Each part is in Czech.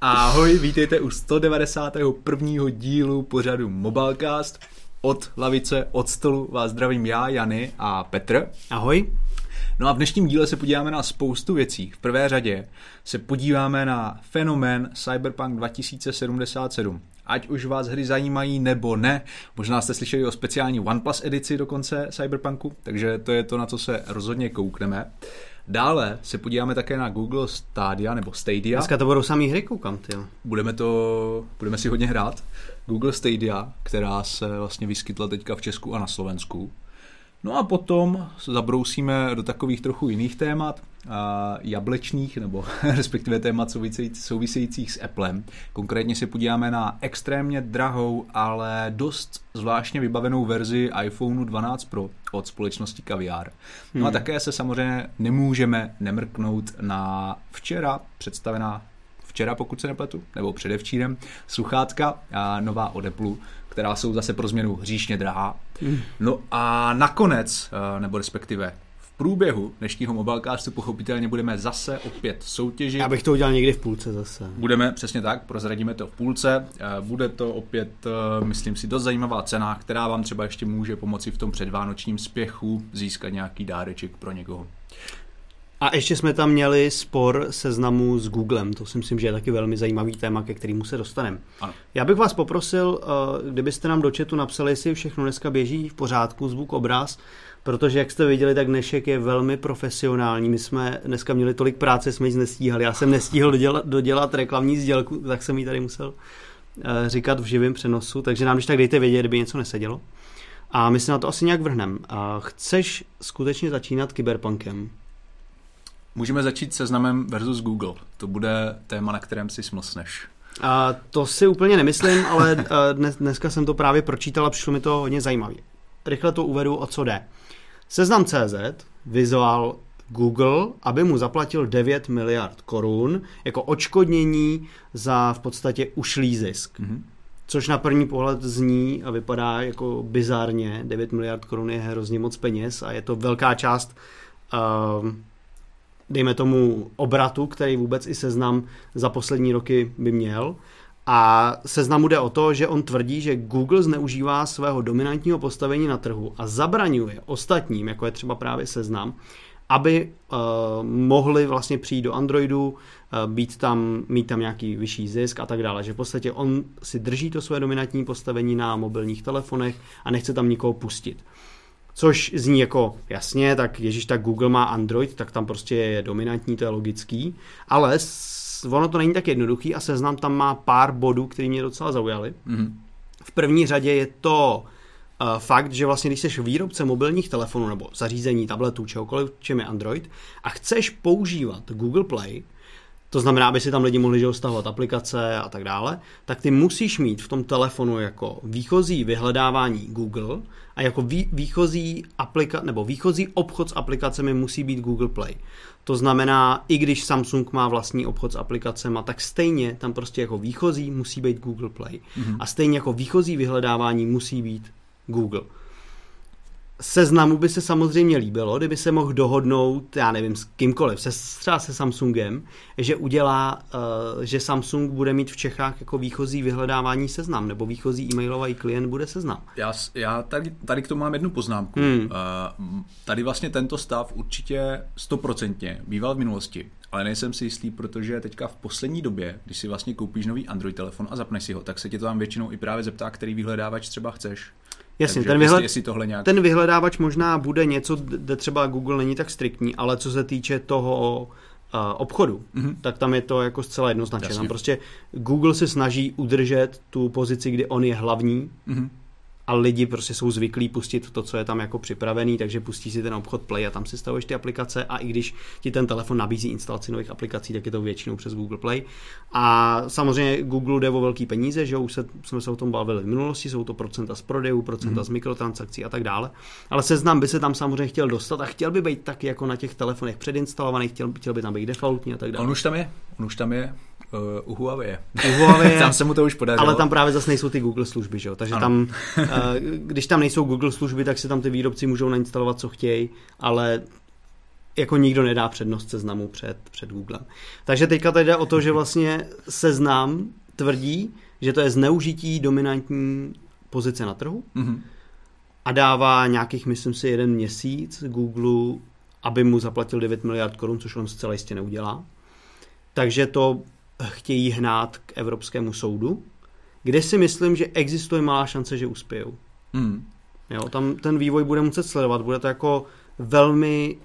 Ahoj, vítejte u 191. dílu pořadu Mobilecast. Od lavice, od stolu vás zdravím já, Jany a Petr. Ahoj. No a v dnešním díle se podíváme na spoustu věcí. V prvé řadě se podíváme na fenomén Cyberpunk 2077. Ať už vás hry zajímají nebo ne, možná jste slyšeli o speciální OnePlus edici dokonce Cyberpunku, takže to je to, na co se rozhodně koukneme. Dále se podíváme také na Google Stadia nebo Stadia. Dneska to budou samý hry, koukám, ty. Budeme, to, budeme si hodně hrát. Google Stadia, která se vlastně vyskytla teďka v Česku a na Slovensku. No a potom se zabrousíme do takových trochu jiných témat, jablečných, nebo respektive témat souvisejících s Applem. Konkrétně se podíváme na extrémně drahou, ale dost zvláštně vybavenou verzi iPhoneu 12 Pro od společnosti Caviar. No a hmm. také se samozřejmě nemůžeme nemrknout na včera představená včera, pokud se nepletu, nebo předevčírem, sluchátka a nová od Apple, která jsou zase pro změnu hříšně drahá. Mm. No a nakonec, eh, nebo respektive průběhu dnešního mobilecastu pochopitelně budeme zase opět soutěžit. Já bych to udělal někdy v půlce zase. Budeme, přesně tak, prozradíme to v půlce. Eh, bude to opět, eh, myslím si, dost zajímavá cena, která vám třeba ještě může pomoci v tom předvánočním spěchu získat nějaký dáreček pro někoho. A ještě jsme tam měli spor seznamu s Googlem, to si myslím, že je taky velmi zajímavý téma, ke kterému se dostaneme. Já bych vás poprosil, eh, kdybyste nám do chatu napsali, jestli všechno dneska běží v pořádku, zvuk, obraz, protože jak jste viděli, tak dnešek je velmi profesionální. My jsme dneska měli tolik práce, jsme nic nestíhali. Já jsem nestihl dodělat, dodělat reklamní sdělku, tak jsem ji tady musel eh, říkat v živém přenosu, takže nám když tak dejte vědět, kdyby něco nesedělo. A my se na to asi nějak vrhneme. Chceš skutečně začínat kyberpunkem? Můžeme začít seznamem versus Google. To bude téma, na kterém si smlsneš. A to si úplně nemyslím, ale dnes, dneska jsem to právě pročítal a přišlo mi to hodně zajímavé. Rychle to uvedu, o co jde. Seznam CZ vyzval Google, aby mu zaplatil 9 miliard korun jako očkodnění za v podstatě ušlý zisk. Mm-hmm. Což na první pohled zní a vypadá jako bizárně. 9 miliard korun je hrozně moc peněz a je to velká část uh, dejme tomu, obratu, který vůbec i seznam za poslední roky by měl. A seznamu jde o to, že on tvrdí, že Google zneužívá svého dominantního postavení na trhu a zabraňuje ostatním, jako je třeba právě seznam, aby uh, mohli vlastně přijít do Androidu, uh, být tam, mít tam nějaký vyšší zisk a tak dále. Že v podstatě on si drží to své dominantní postavení na mobilních telefonech a nechce tam nikoho pustit. Což zní jako jasně, tak Ježíš, tak Google má Android, tak tam prostě je dominantní, to je logický, ale ono to není tak jednoduchý a seznam tam má pár bodů, které mě docela zaujaly. Mm-hmm. V první řadě je to uh, fakt, že vlastně když jsi výrobce mobilních telefonů nebo zařízení, tabletů, čehokoliv, čem je Android a chceš používat Google Play, to znamená, aby si tam lidi mohli stahovat aplikace a tak dále, tak ty musíš mít v tom telefonu jako výchozí vyhledávání Google a jako vý, výchozí aplika, nebo výchozí obchod s aplikacemi musí být Google Play. To znamená, i když Samsung má vlastní obchod s aplikacemi, tak stejně tam prostě jako výchozí musí být Google Play. Mm-hmm. A stejně jako výchozí vyhledávání musí být Google seznamu by se samozřejmě líbilo, kdyby se mohl dohodnout, já nevím, s kýmkoliv, se, třeba se Samsungem, že udělá, uh, že Samsung bude mít v Čechách jako výchozí vyhledávání seznam, nebo výchozí e-mailový klient bude seznam. Já, já tady, tady k tomu mám jednu poznámku. Hmm. Uh, tady vlastně tento stav určitě stoprocentně býval v minulosti, ale nejsem si jistý, protože teďka v poslední době, když si vlastně koupíš nový Android telefon a zapneš si ho, tak se tě to tam většinou i právě zeptá, který vyhledávač třeba chceš. Jasně, ten, vyhled, jestli, tohle nějak... ten vyhledávač možná bude něco, kde třeba Google není tak striktní, ale co se týče toho uh, obchodu, mm-hmm. tak tam je to jako zcela jednoznačné. Tam prostě Google se snaží udržet tu pozici, kdy on je hlavní, mm-hmm a lidi prostě jsou zvyklí pustit to, co je tam jako připravený, takže pustí si ten obchod Play a tam si stavuješ ty aplikace a i když ti ten telefon nabízí instalaci nových aplikací, tak je to většinou přes Google Play. A samozřejmě Google jde o velký peníze, že už se, jsme se o tom bavili v minulosti, jsou to procenta z prodejů, procenta mm. z mikrotransakcí a tak dále. Ale seznam by se tam samozřejmě chtěl dostat a chtěl by být taky jako na těch telefonech předinstalovaných, chtěl, chtěl by tam být defaultní a tak dále. On už tam je, on už tam je. Uh, u Huawei. U Huawei tam se mu to už podařilo. Ale tam právě zase nejsou ty Google služby, že jo? Takže ano. tam, uh, když tam nejsou Google služby, tak si tam ty výrobci můžou nainstalovat, co chtějí, ale jako nikdo nedá přednost seznamu před, před Googlem. Takže teďka tady jde o to, že vlastně seznam tvrdí, že to je zneužití dominantní pozice na trhu mm-hmm. a dává nějakých, myslím si, jeden měsíc Google, aby mu zaplatil 9 miliard korun, což on zcela jistě neudělá. Takže to chtějí hnát k Evropskému soudu, kde si myslím, že existuje malá šance, že uspějou. Mm. Jo, tam ten vývoj bude muset sledovat, bude to jako velmi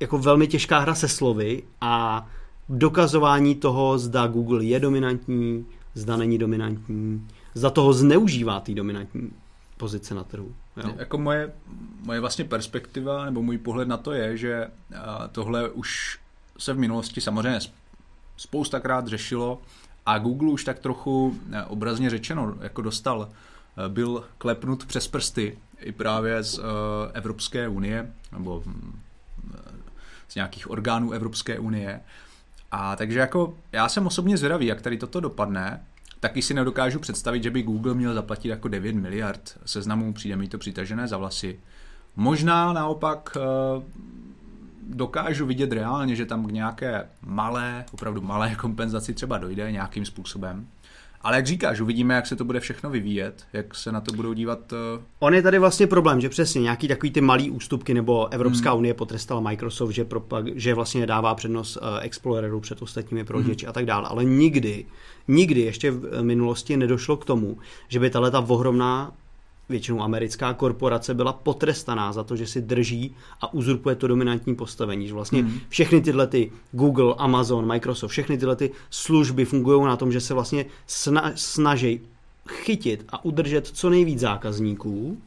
jako velmi těžká hra se slovy a dokazování toho, zda Google je dominantní, zda není dominantní, zda toho zneužívá té dominantní pozice na trhu. Jo. Jako moje, moje vlastně perspektiva nebo můj pohled na to je, že tohle už se v minulosti samozřejmě spoustakrát řešilo a Google už tak trochu e, obrazně řečeno jako dostal, e, byl klepnut přes prsty i právě z e, Evropské unie nebo hm, z nějakých orgánů Evropské unie. A takže jako já jsem osobně zvědavý, jak tady toto dopadne. Taky si nedokážu představit, že by Google měl zaplatit jako 9 miliard seznamů, přijde mi to přitažené za vlasy. Možná naopak eh, dokážu vidět reálně, že tam k nějaké malé, opravdu malé kompenzaci třeba dojde nějakým způsobem. Ale jak říkáš, uvidíme, jak se to bude všechno vyvíjet, jak se na to budou dívat. Uh... On je tady vlastně problém, že přesně nějaký takový ty malý ústupky, nebo Evropská hmm. unie potrestala Microsoft, že, propag, že vlastně dává přednost uh, Exploreru před ostatními prohlížeči hmm. a tak dále. Ale nikdy, nikdy ještě v minulosti nedošlo k tomu, že by tahle ta ohromná většinou americká korporace byla potrestaná za to, že si drží a uzurpuje to dominantní postavení. Že vlastně mm. všechny tyhle ty Google, Amazon, Microsoft, všechny tyhle ty služby fungují na tom, že se vlastně sna- snaží chytit a udržet co nejvíc zákazníků,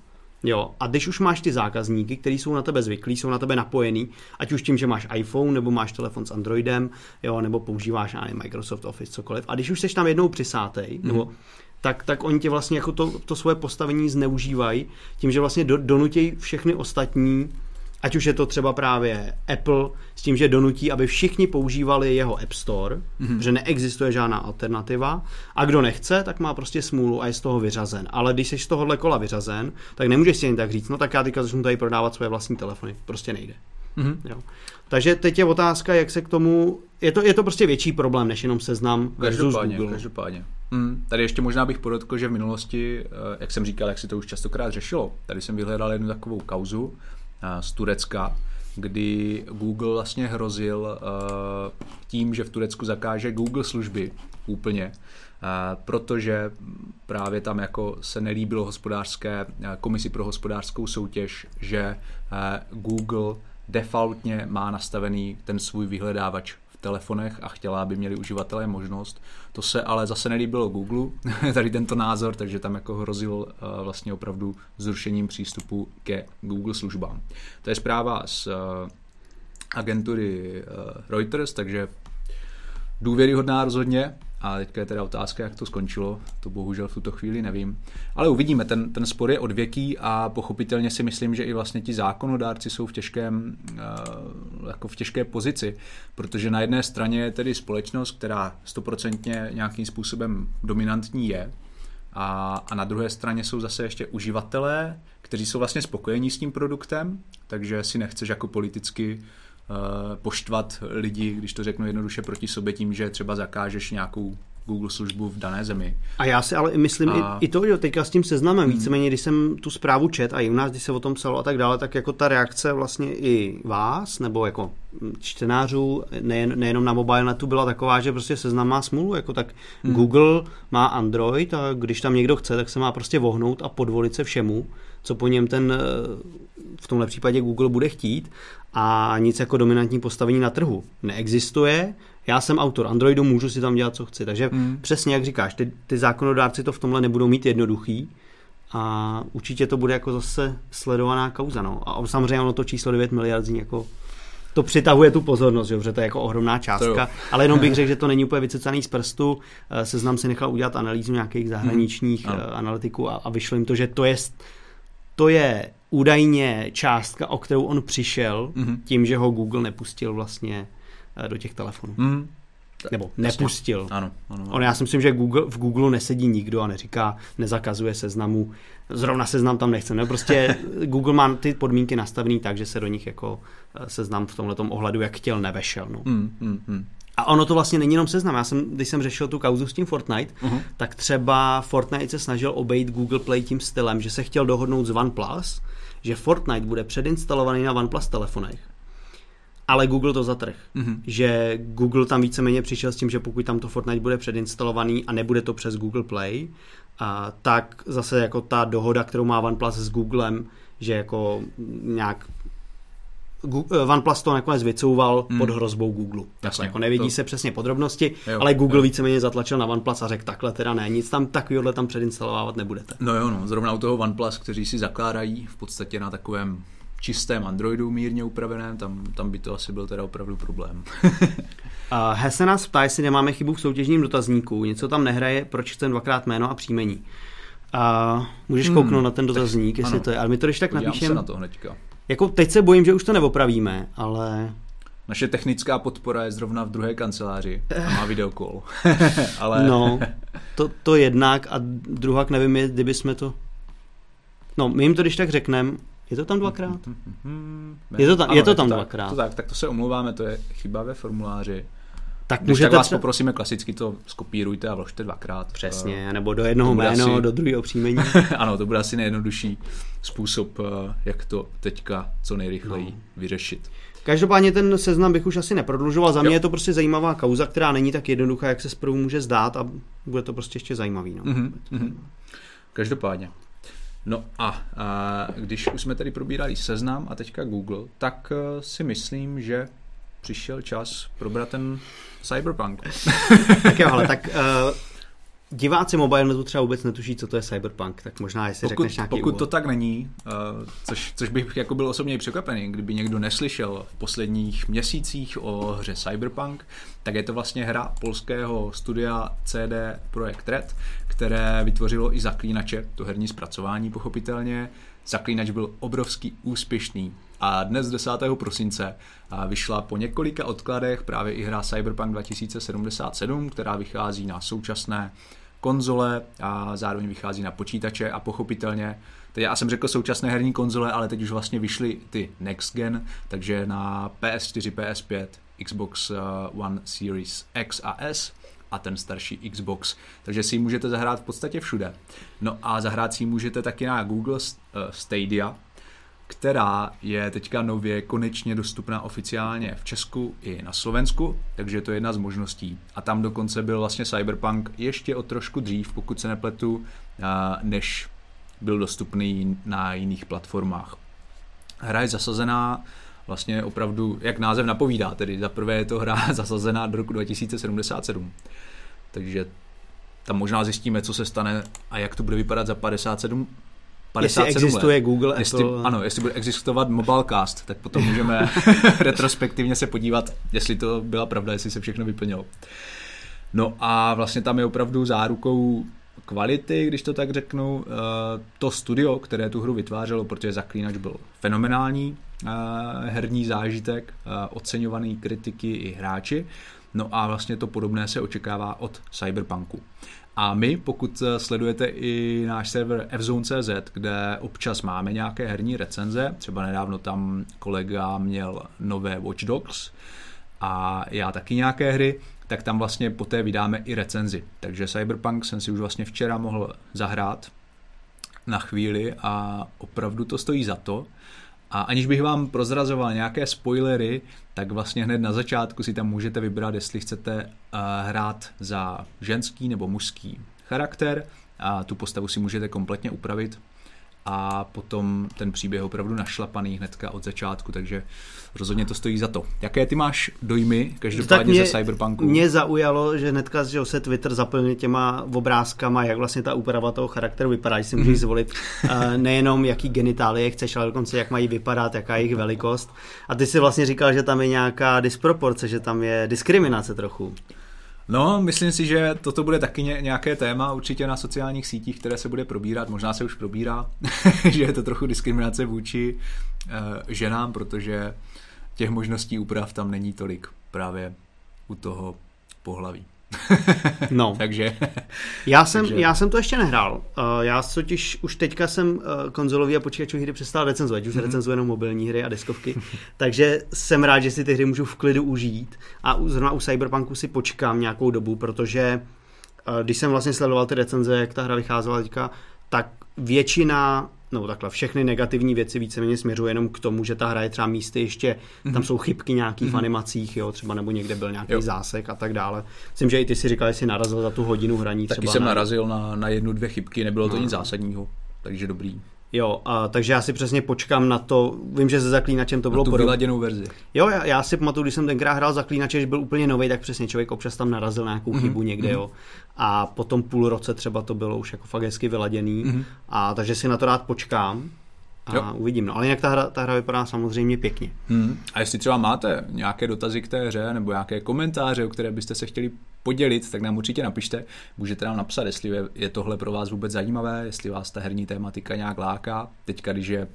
Jo, a když už máš ty zákazníky, kteří jsou na tebe zvyklí, jsou na tebe napojený, ať už tím, že máš iPhone, nebo máš telefon s Androidem, jo, nebo používáš nevím, Microsoft Office, cokoliv. A když už jsi tam jednou přisátej, mm. nebo tak, tak oni tě vlastně jako to, to svoje postavení zneužívají tím, že vlastně do, donutějí všechny ostatní, ať už je to třeba právě Apple, s tím, že donutí, aby všichni používali jeho App Store, mm-hmm. že neexistuje žádná alternativa a kdo nechce, tak má prostě smůlu a je z toho vyřazen. Ale když jsi z tohohle kola vyřazen, tak nemůžeš si jen tak říct, no tak já teďka začnu tady prodávat svoje vlastní telefony. Prostě nejde. Mm-hmm. Jo. Takže teď je otázka, jak se k tomu... Je to, je to prostě větší problém, než jenom seznam versus každopádně, Google. Každopádně. Hmm, tady ještě možná bych podotkl, že v minulosti, eh, jak jsem říkal, jak si to už častokrát řešilo, tady jsem vyhledal jednu takovou kauzu z Turecka, kdy Google vlastně hrozil eh, tím, že v Turecku zakáže Google služby úplně, protože právě tam jako se nelíbilo hospodářské komisi pro hospodářskou soutěž, že Google defaultně má nastavený ten svůj vyhledávač telefonech a chtěla, aby měli uživatelé možnost. To se ale zase nelíbilo Google, tady tento názor, takže tam jako hrozil uh, vlastně opravdu zrušením přístupu ke Google službám. To je zpráva z uh, agentury uh, Reuters, takže důvěryhodná rozhodně. A teďka je teda otázka, jak to skončilo. To bohužel v tuto chvíli nevím. Ale uvidíme, ten, ten spor je odvěký a pochopitelně si myslím, že i vlastně ti zákonodárci jsou v těžkém, uh, jako v těžké pozici, protože na jedné straně je tedy společnost, která stoprocentně nějakým způsobem dominantní je, a, a na druhé straně jsou zase ještě uživatelé, kteří jsou vlastně spokojení s tím produktem, takže si nechceš jako politicky Eh, poštvat lidi, když to řeknu jednoduše proti sobě tím, že třeba zakážeš nějakou Google službu v dané zemi. A já si ale myslím a... i, i to, že teďka s tím seznamem, hmm. víceméně, když jsem tu zprávu čet a i u nás, když se o tom psalo a tak dále, tak jako ta reakce vlastně i vás, nebo jako čtenářů, nejen, nejenom na mobilnetu byla taková, že prostě seznam má smůlu, jako tak hmm. Google má Android a když tam někdo chce, tak se má prostě vohnout a podvolit se všemu, co po něm ten v tomhle případě Google bude chtít a nic jako dominantní postavení na trhu neexistuje. Já jsem autor Androidu, můžu si tam dělat, co chci. Takže hmm. přesně jak říkáš, ty, ty zákonodárci to v tomhle nebudou mít jednoduchý a určitě to bude jako zase sledovaná kauza. No. A samozřejmě ono to číslo 9 miliard zní jako to přitahuje tu pozornost, že, protože to je jako ohromná částka, ale jenom bych řekl, že to není úplně vycecaný z prstu. Eh, seznam si nechal udělat analýzu nějakých zahraničních hmm. analytiků a, a vyšlo jim to, že to je, to je údajně částka, o kterou on přišel mm-hmm. tím, že ho Google nepustil vlastně eh, do těch telefonů. Mm. Nebo nepustil. Ano, ano, ano. On, já si myslím, že Google, v Google nesedí nikdo a neříká, nezakazuje seznamu, zrovna seznam tam nechce. No, prostě Google má ty podmínky nastavený tak, že se do nich jako eh, seznam v tomhle ohledu, jak chtěl, nevešel. No. Mm, mm, mm. A ono to vlastně není jenom seznam. Já jsem, když jsem řešil tu kauzu s tím Fortnite, uh-huh. tak třeba Fortnite se snažil obejít Google Play tím stylem, že se chtěl dohodnout s OnePlus, že Fortnite bude předinstalovaný na OnePlus telefonech. Ale Google to zatrh. Uh-huh. Že Google tam víceméně přišel s tím, že pokud tam to Fortnite bude předinstalovaný a nebude to přes Google Play, a tak zase jako ta dohoda, kterou má OnePlus s Googlem, že jako nějak Eh, OnePlus to nakonec vycouval hmm. pod hrozbou Google. Jasně, jako nevidí to... se přesně podrobnosti, jo, ale Google jo. víceméně zatlačil na OnePlus a řekl takhle teda ne, nic tam takovýhle tam předinstalovávat nebudete. No jo, no, zrovna u toho OnePlus, kteří si zakládají v podstatě na takovém čistém Androidu mírně upraveném, tam, tam by to asi byl teda opravdu problém. uh, Hese nás ptá, jestli nemáme chybu v soutěžním dotazníku, něco tam nehraje, proč chcem dvakrát jméno a příjmení. Uh, můžeš hmm, kouknout na ten dotazník, jestli ano, to je, ale my to když tak napíšeme. na to hnedka. Jako teď se bojím, že už to neopravíme, ale... Naše technická podpora je zrovna v druhé kanceláři a má videokol. ale... No, to, to jednak a druhak nevím, kdyby jsme to... No, my jim to když tak řekneme, je to tam dvakrát? Je to tam, ano, je to tam to dvakrát. Tak, to tak, tak to se omlouváme, to je chyba ve formuláři. Tak můžete tak vás třeba... poprosíme klasicky to skopírujte a vložte dvakrát. Přesně, uh, nebo do jednoho jméno, asi... do druhého příjmení. ano, to bude asi nejjednodušší způsob, uh, jak to teďka co nejrychleji no. vyřešit. Každopádně ten seznam bych už asi neprodlužoval. Za mě jo. je to prostě zajímavá kauza, která není tak jednoduchá, jak se zprvu může zdát a bude to prostě ještě zajímavý. No. Mm-hmm. Každopádně. No a, a když už jsme tady probírali seznam a teďka Google, tak uh, si myslím, že přišel čas probrat ten Cyberpunk. tak jo, ale tak uh, diváci mobilenetu třeba vůbec netuší, co to je Cyberpunk, tak možná jestli pokud, řekneš nějaký Pokud úvod. to tak není, uh, což, což bych jako byl osobně překvapený, kdyby někdo neslyšel v posledních měsících o hře Cyberpunk, tak je to vlastně hra polského studia CD Projekt Red, které vytvořilo i zaklínače, to herní zpracování pochopitelně. Zaklínač byl obrovský úspěšný a dnes 10. prosince vyšla po několika odkladech právě i hra Cyberpunk 2077, která vychází na současné konzole a zároveň vychází na počítače a pochopitelně Teď já jsem řekl současné herní konzole, ale teď už vlastně vyšly ty next gen, takže na PS4, PS5, Xbox uh, One Series X a S a ten starší Xbox. Takže si ji můžete zahrát v podstatě všude. No a zahrát si ji můžete taky na Google uh, Stadia, která je teďka nově konečně dostupná oficiálně v Česku i na Slovensku, takže to je jedna z možností. A tam dokonce byl vlastně Cyberpunk ještě o trošku dřív, pokud se nepletu, než byl dostupný na jiných platformách. Hra je zasazená vlastně opravdu, jak název napovídá, tedy za prvé je to hra zasazená do roku 2077. Takže tam možná zjistíme, co se stane a jak to bude vypadat za 57 57 jestli existuje let. Google, jestli, Apple. Ano, jestli bude existovat Mobilecast, tak potom můžeme retrospektivně se podívat, jestli to byla pravda, jestli se všechno vyplnilo. No a vlastně tam je opravdu zárukou kvality, když to tak řeknu, eh, to studio, které tu hru vytvářelo, protože Zaklínač byl fenomenální eh, herní zážitek, eh, oceňovaný kritiky i hráči, no a vlastně to podobné se očekává od Cyberpunku. A my, pokud sledujete i náš server fzone.cz, kde občas máme nějaké herní recenze, třeba nedávno tam kolega měl nové Watch Dogs a já taky nějaké hry, tak tam vlastně poté vydáme i recenzi. Takže Cyberpunk jsem si už vlastně včera mohl zahrát na chvíli a opravdu to stojí za to. A aniž bych vám prozrazoval nějaké spoilery, tak vlastně hned na začátku si tam můžete vybrat, jestli chcete uh, hrát za ženský nebo mužský charakter. A tu postavu si můžete kompletně upravit a potom ten příběh opravdu našlapaný hnedka od začátku, takže rozhodně to stojí za to. Jaké ty máš dojmy každopádně mě, ze Cyberpunku? Mě zaujalo, že hnedka že se Twitter zaplnil těma obrázkama, jak vlastně ta úprava toho charakteru vypadá, že si můžeš mhm. zvolit uh, nejenom jaký genitálie chceš, ale dokonce jak mají vypadat, jaká je jejich velikost. A ty si vlastně říkal, že tam je nějaká disproporce, že tam je diskriminace trochu. No, myslím si, že toto bude taky nějaké téma určitě na sociálních sítích, které se bude probírat, možná se už probírá, že je to trochu diskriminace vůči uh, ženám, protože těch možností úprav tam není tolik právě u toho pohlaví. No. Takže Já jsem, Takže- já jsem to ještě nehrál. Uh, já totiž už teďka jsem uh, konzolový a počítačové hry přestal recenzovat, už Mhm. recenzuji jenom mobilní hry a deskovky. Takže jsem rád, že si ty hry můžu v klidu užít a u- zrovna u Cyberpunku si počkám nějakou dobu, protože uh, když jsem vlastně sledoval ty recenze, jak ta hra vycházela teďka, tak většina no takhle, všechny negativní věci víceméně směřují jenom k tomu, že ta hra je třeba místy ještě, tam jsou chybky nějaký v animacích, jo, třeba nebo někde byl nějaký. Jo. zásek a tak dále. Myslím, že i ty si říkal, že jsi narazil za tu hodinu hraní taky třeba jsem na- narazil na, na jednu, dvě chybky, nebylo to No. nic zásadního. Takže dobrý. Jo, a, takže já si přesně počkám na to, vím, že se Zaklínačem to Na bylo tu podobné. vyladěnou verzi. Jo, já, já si pamatuju, když jsem tenkrát hrál Zaklínače, že byl úplně nový, tak přesně člověk občas tam narazil na nějakou Mhm, chybu někde, mhm. jo. A potom půl roce třeba to bylo už jako fakt hezky vyladěný. Mhm. A takže si na to rád počkám a Jo. uvidím. No, ale jinak ta hra, ta hra vypadá samozřejmě pěkně. Hmm. A jestli třeba máte nějaké dotazy k té hře nebo nějaké komentáře, o které byste se chtěli podělit, tak nám určitě napište. Můžete nám napsat, jestli je, tohle pro vás vůbec zajímavé, jestli vás ta herní tématika nějak láká. Teďka, když je,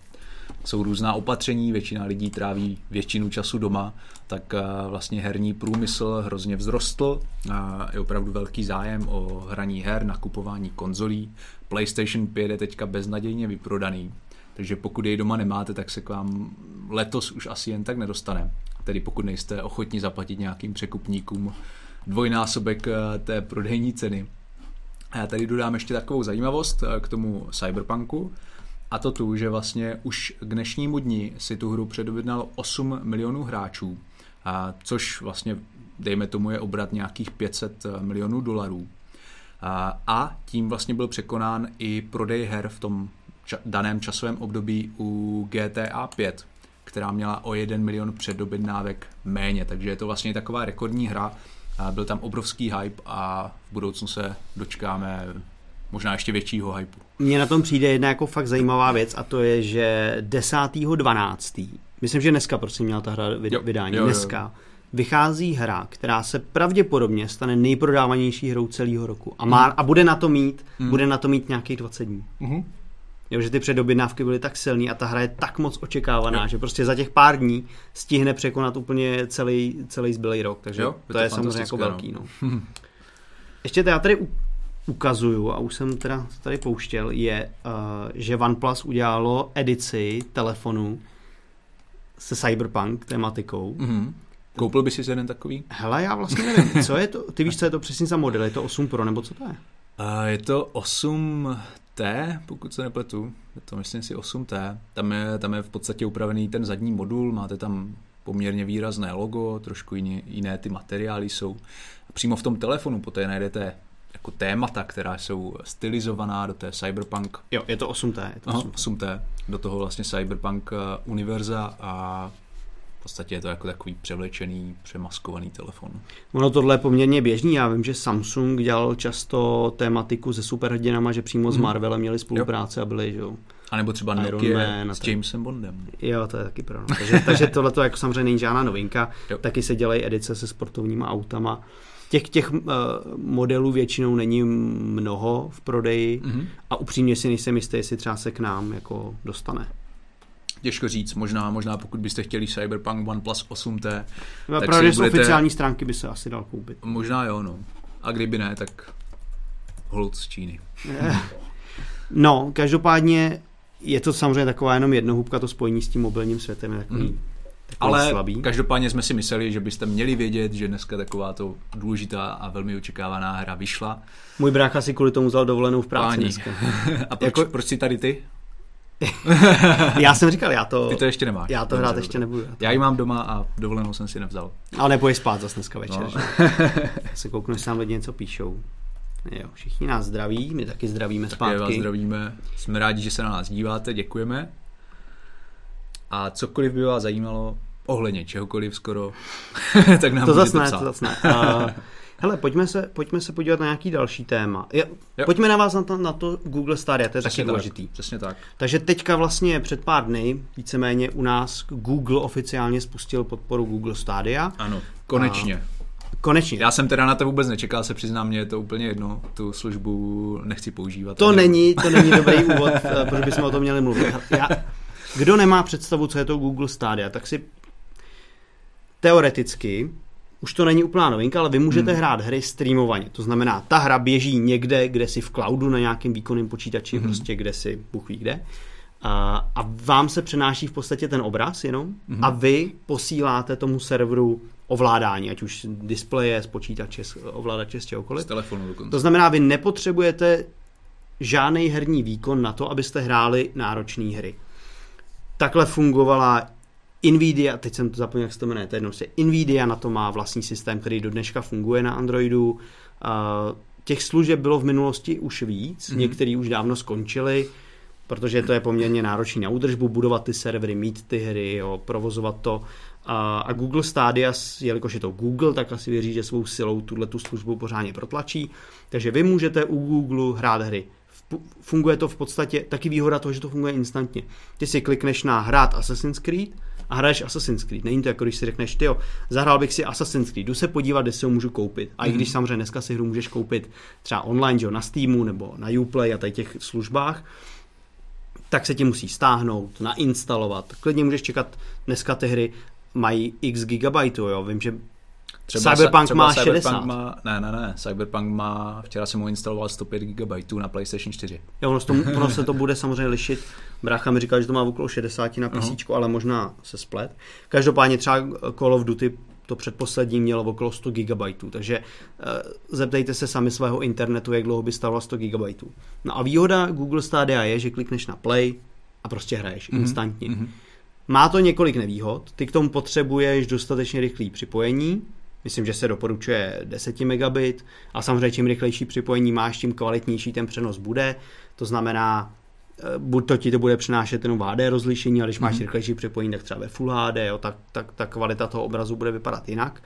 jsou různá opatření, většina lidí tráví většinu času doma, tak eh, vlastně herní průmysl hrozně vzrostl. A Je opravdu velký zájem o hraní her, nakupování konzolí. PlayStation 5 je teďka beznadějně vyprodaný. Takže pokud jej doma nemáte, tak se k vám letos už asi jen tak nedostane. Tedy pokud nejste ochotni zaplatit nějakým překupníkům dvojnásobek eh, té prodejní ceny. Já tady dodám ještě takovou zajímavost eh, k tomu Cyberpunku. A to tu, že vlastně už k dnešnímu dni si tu hru předobjednalo 8 milionů hráčů, a což vlastně, dejme tomu, je obrat nějakých 500 milionů dolarů. A, a tím vlastně byl překonán i prodej her v tom ča- daném časovém období u GTA 5, která měla o 1 milion předobjednávek méně, takže je to vlastně taková rekordní hra. A byl tam obrovský hype a v budoucnu se dočkáme možná ještě většího hypeu. Mně na tom přijde jedna jako fakt zajímavá věc a to je, že 10.12. Myslím, že dneska prosím měla ta hra vyd- Jo, vydání. jo, jo. dneska vychází hra, která se pravděpodobně stane nejprodávanější hrou celého roku. A, má, a bude na to mít, Hmm. bude na to mít nějakých 20 dní. Mm-hmm. Jo, že ty předobjednávky byly tak silný a ta hra je tak moc očekávaná, Jo. že prostě za těch pár dní stihne překonat úplně celý, celý zbylý rok. Takže Jo, je to, to je samozřejmě jako fantastické, velký. No. Ještě to já tady ukazuju, a už jsem teda tady pouštěl, je, uh, že OnePlus udělalo edici telefonu se Cyberpunk tematikou. Mm-hmm. Koupil by si jeden takový? Hele, já vlastně nevím, co je to, ty víš, co je to přesně za model, je to 8 Pro, nebo co to je? A je to 8T, pokud se nepletu. Je to myslím si 8T. Tam je, tam je v podstatě upravený ten zadní modul, máte tam poměrně výrazné logo, trošku jiné, jiné ty materiály jsou. A přímo v tom telefonu poté najdete jako témata, která jsou stylizovaná do té cyberpunk Jo, je to 8T. Je to Aha, 8T. 8T, do toho vlastně cyberpunk eh, univerza a podstatě je to jako takový převlečený, přemaskovaný telefon. Ono tohle je poměrně běžný, já vím, že Samsung dělal často tématiku se superhrdinama, že přímo s Mhm. Marvelem měli spolupráce a byli, že jo. A nebo třeba Iron Nokia Man s. Jamesem Bondem. Jo, to je taky pravda. Takže, takže tohle to jako samozřejmě není žádná novinka. Jo. Taky se dělají edice se sportovníma autama. Těch, těch uh, modelů většinou není mnoho v prodeji Mhm. a upřímně si nejsem jistý, jestli třeba se k nám jako dostane. Těžko říct, možná, možná pokud byste chtěli Cyberpunk OnePlus 8T, Tak Tak že z budete- oficiální stránky by se asi dal koupit. možná jo, no. A kdyby ne, tak hold z Číny. No, každopádně je to samozřejmě taková jenom jednohubka, to spojení s tím mobilním světem je takový, Mhm. takový Ale slabý. každopádně jsme si mysleli, že byste měli vědět, že dneska takováto důležitá a velmi očekávaná hra vyšla. Můj brácha si kvůli tomu vzal dovolenou v práci Páni. dneska. A proč, Jako- jako... proč si tady ty? Já jsem říkal, já to, Ty to ještě nemáš. já to Dobře, hrát dobře. ještě nebudu. Já ji mám doma a dovolenou jsem si nevzal. Ale nepojď spát zase dneska večer. No. Se kouknu, jestli nám lidi něco píšou. Jo, všichni nás zdraví, my taky zdravíme vás zpátky. zdravíme. Jsme rádi, že se na nás díváte, děkujeme. A cokoliv by vás zajímalo, ohledně čehokoliv skoro, tak nám to zase ne, to zase ne. Uh, hele, pojďme se, pojďme se podívat na nějaký další téma. Jo, Jo. Pojďme na vás na to, na to Google Stadia, to je taky důležitý. tak, přesně tak. Takže teďka vlastně před pár dny, víceméně u nás Google oficiálně spustil podporu Google Stadia. Ano, konečně. Konečně. Já jsem teda na to vůbec nečekal, se přiznám, mě je to úplně jedno, tu službu nechci používat. To není, to není dobrý úvod, eh, proč bychom o tom měli mluvit. Já, kdo nemá představu, co je to Google Stadia, tak si teoreticky už to není úplná novinka, ale vy můžete hmm. hrát hry streamovaně. To znamená, ta hra běží někde, kde si v cloudu na nějakém výkonném počítači, hmm. prostě kde si Bůh ví kde. A, a vám se přenáší v podstatě ten obraz jenom hmm. a vy posíláte tomu serveru ovládání, ať už displeje, z počítače, z ovladače, z čehokoliv. Z telefonu dokonce. To znamená, vy nepotřebujete žádný herní výkon na to, abyste hráli náročné hry. Takhle fungovala Nvidia, teď jsem to zapomněl, jak se to jmenuje, to jednou se Nvidia na to má vlastní systém, který do dneška funguje na Androidu. Těch služeb bylo v minulosti už víc, mm-hmm. některý už dávno skončili, protože to je poměrně náročné na údržbu, budovat ty servery, mít ty hry, jo, provozovat to. A, a Google Stadia, jelikož je to Google, tak asi věří, že svou silou tuhle tu službu pořádně protlačí. Takže vy můžete u Google hrát hry funguje to v podstatě, taky výhoda toho, že to funguje instantně. Ty si klikneš na hrát Assassin's Creed a hraješ Assassin's Creed. Není to jako když si řekneš, ty zahrál bych si Assassin's Creed, jdu se podívat, kde si ho můžu koupit. A i když mhm. samozřejmě dneska si hru můžeš koupit třeba online, že jo, na Steamu nebo na Uplay a tady těch službách, tak se ti musí stáhnout, nainstalovat. Klidně můžeš čekat, dneska ty hry mají x gigabajtů, jo. Vím, že Třeba, Cyberpunk třeba má Cyberpunk 60. Má, ne, ne, ne. Cyberpunk má, včera jsem mu instaloval 105 GB na PlayStation 4. Jo, ono, to, ono se to bude samozřejmě lišit. Brácha mi říkal, že to má okolo 60 na PC, uh-huh. ale možná se splet. Každopádně třeba Call of Duty to předposlední mělo okolo 100 GB, takže uh, zeptejte se sami svého internetu, jak dlouho by stalo 100 GB. No a výhoda Google Stadia je, že klikneš na play a prostě hraješ mm-hmm. instantně. Mm-hmm. Má to několik nevýhod, ty k tomu potřebuješ dostatečně rychlý připojení, Myslím, že se doporučuje 10 megabit a samozřejmě čím rychlejší připojení máš, tím kvalitnější ten přenos bude. To znamená, eh, buď to ti to bude přenášet jenom HD rozlišení, ale když máš mm-hmm. rychlejší připojení, tak třeba ve Full HD, jo, tak, tak ta kvalita toho obrazu bude vypadat jinak.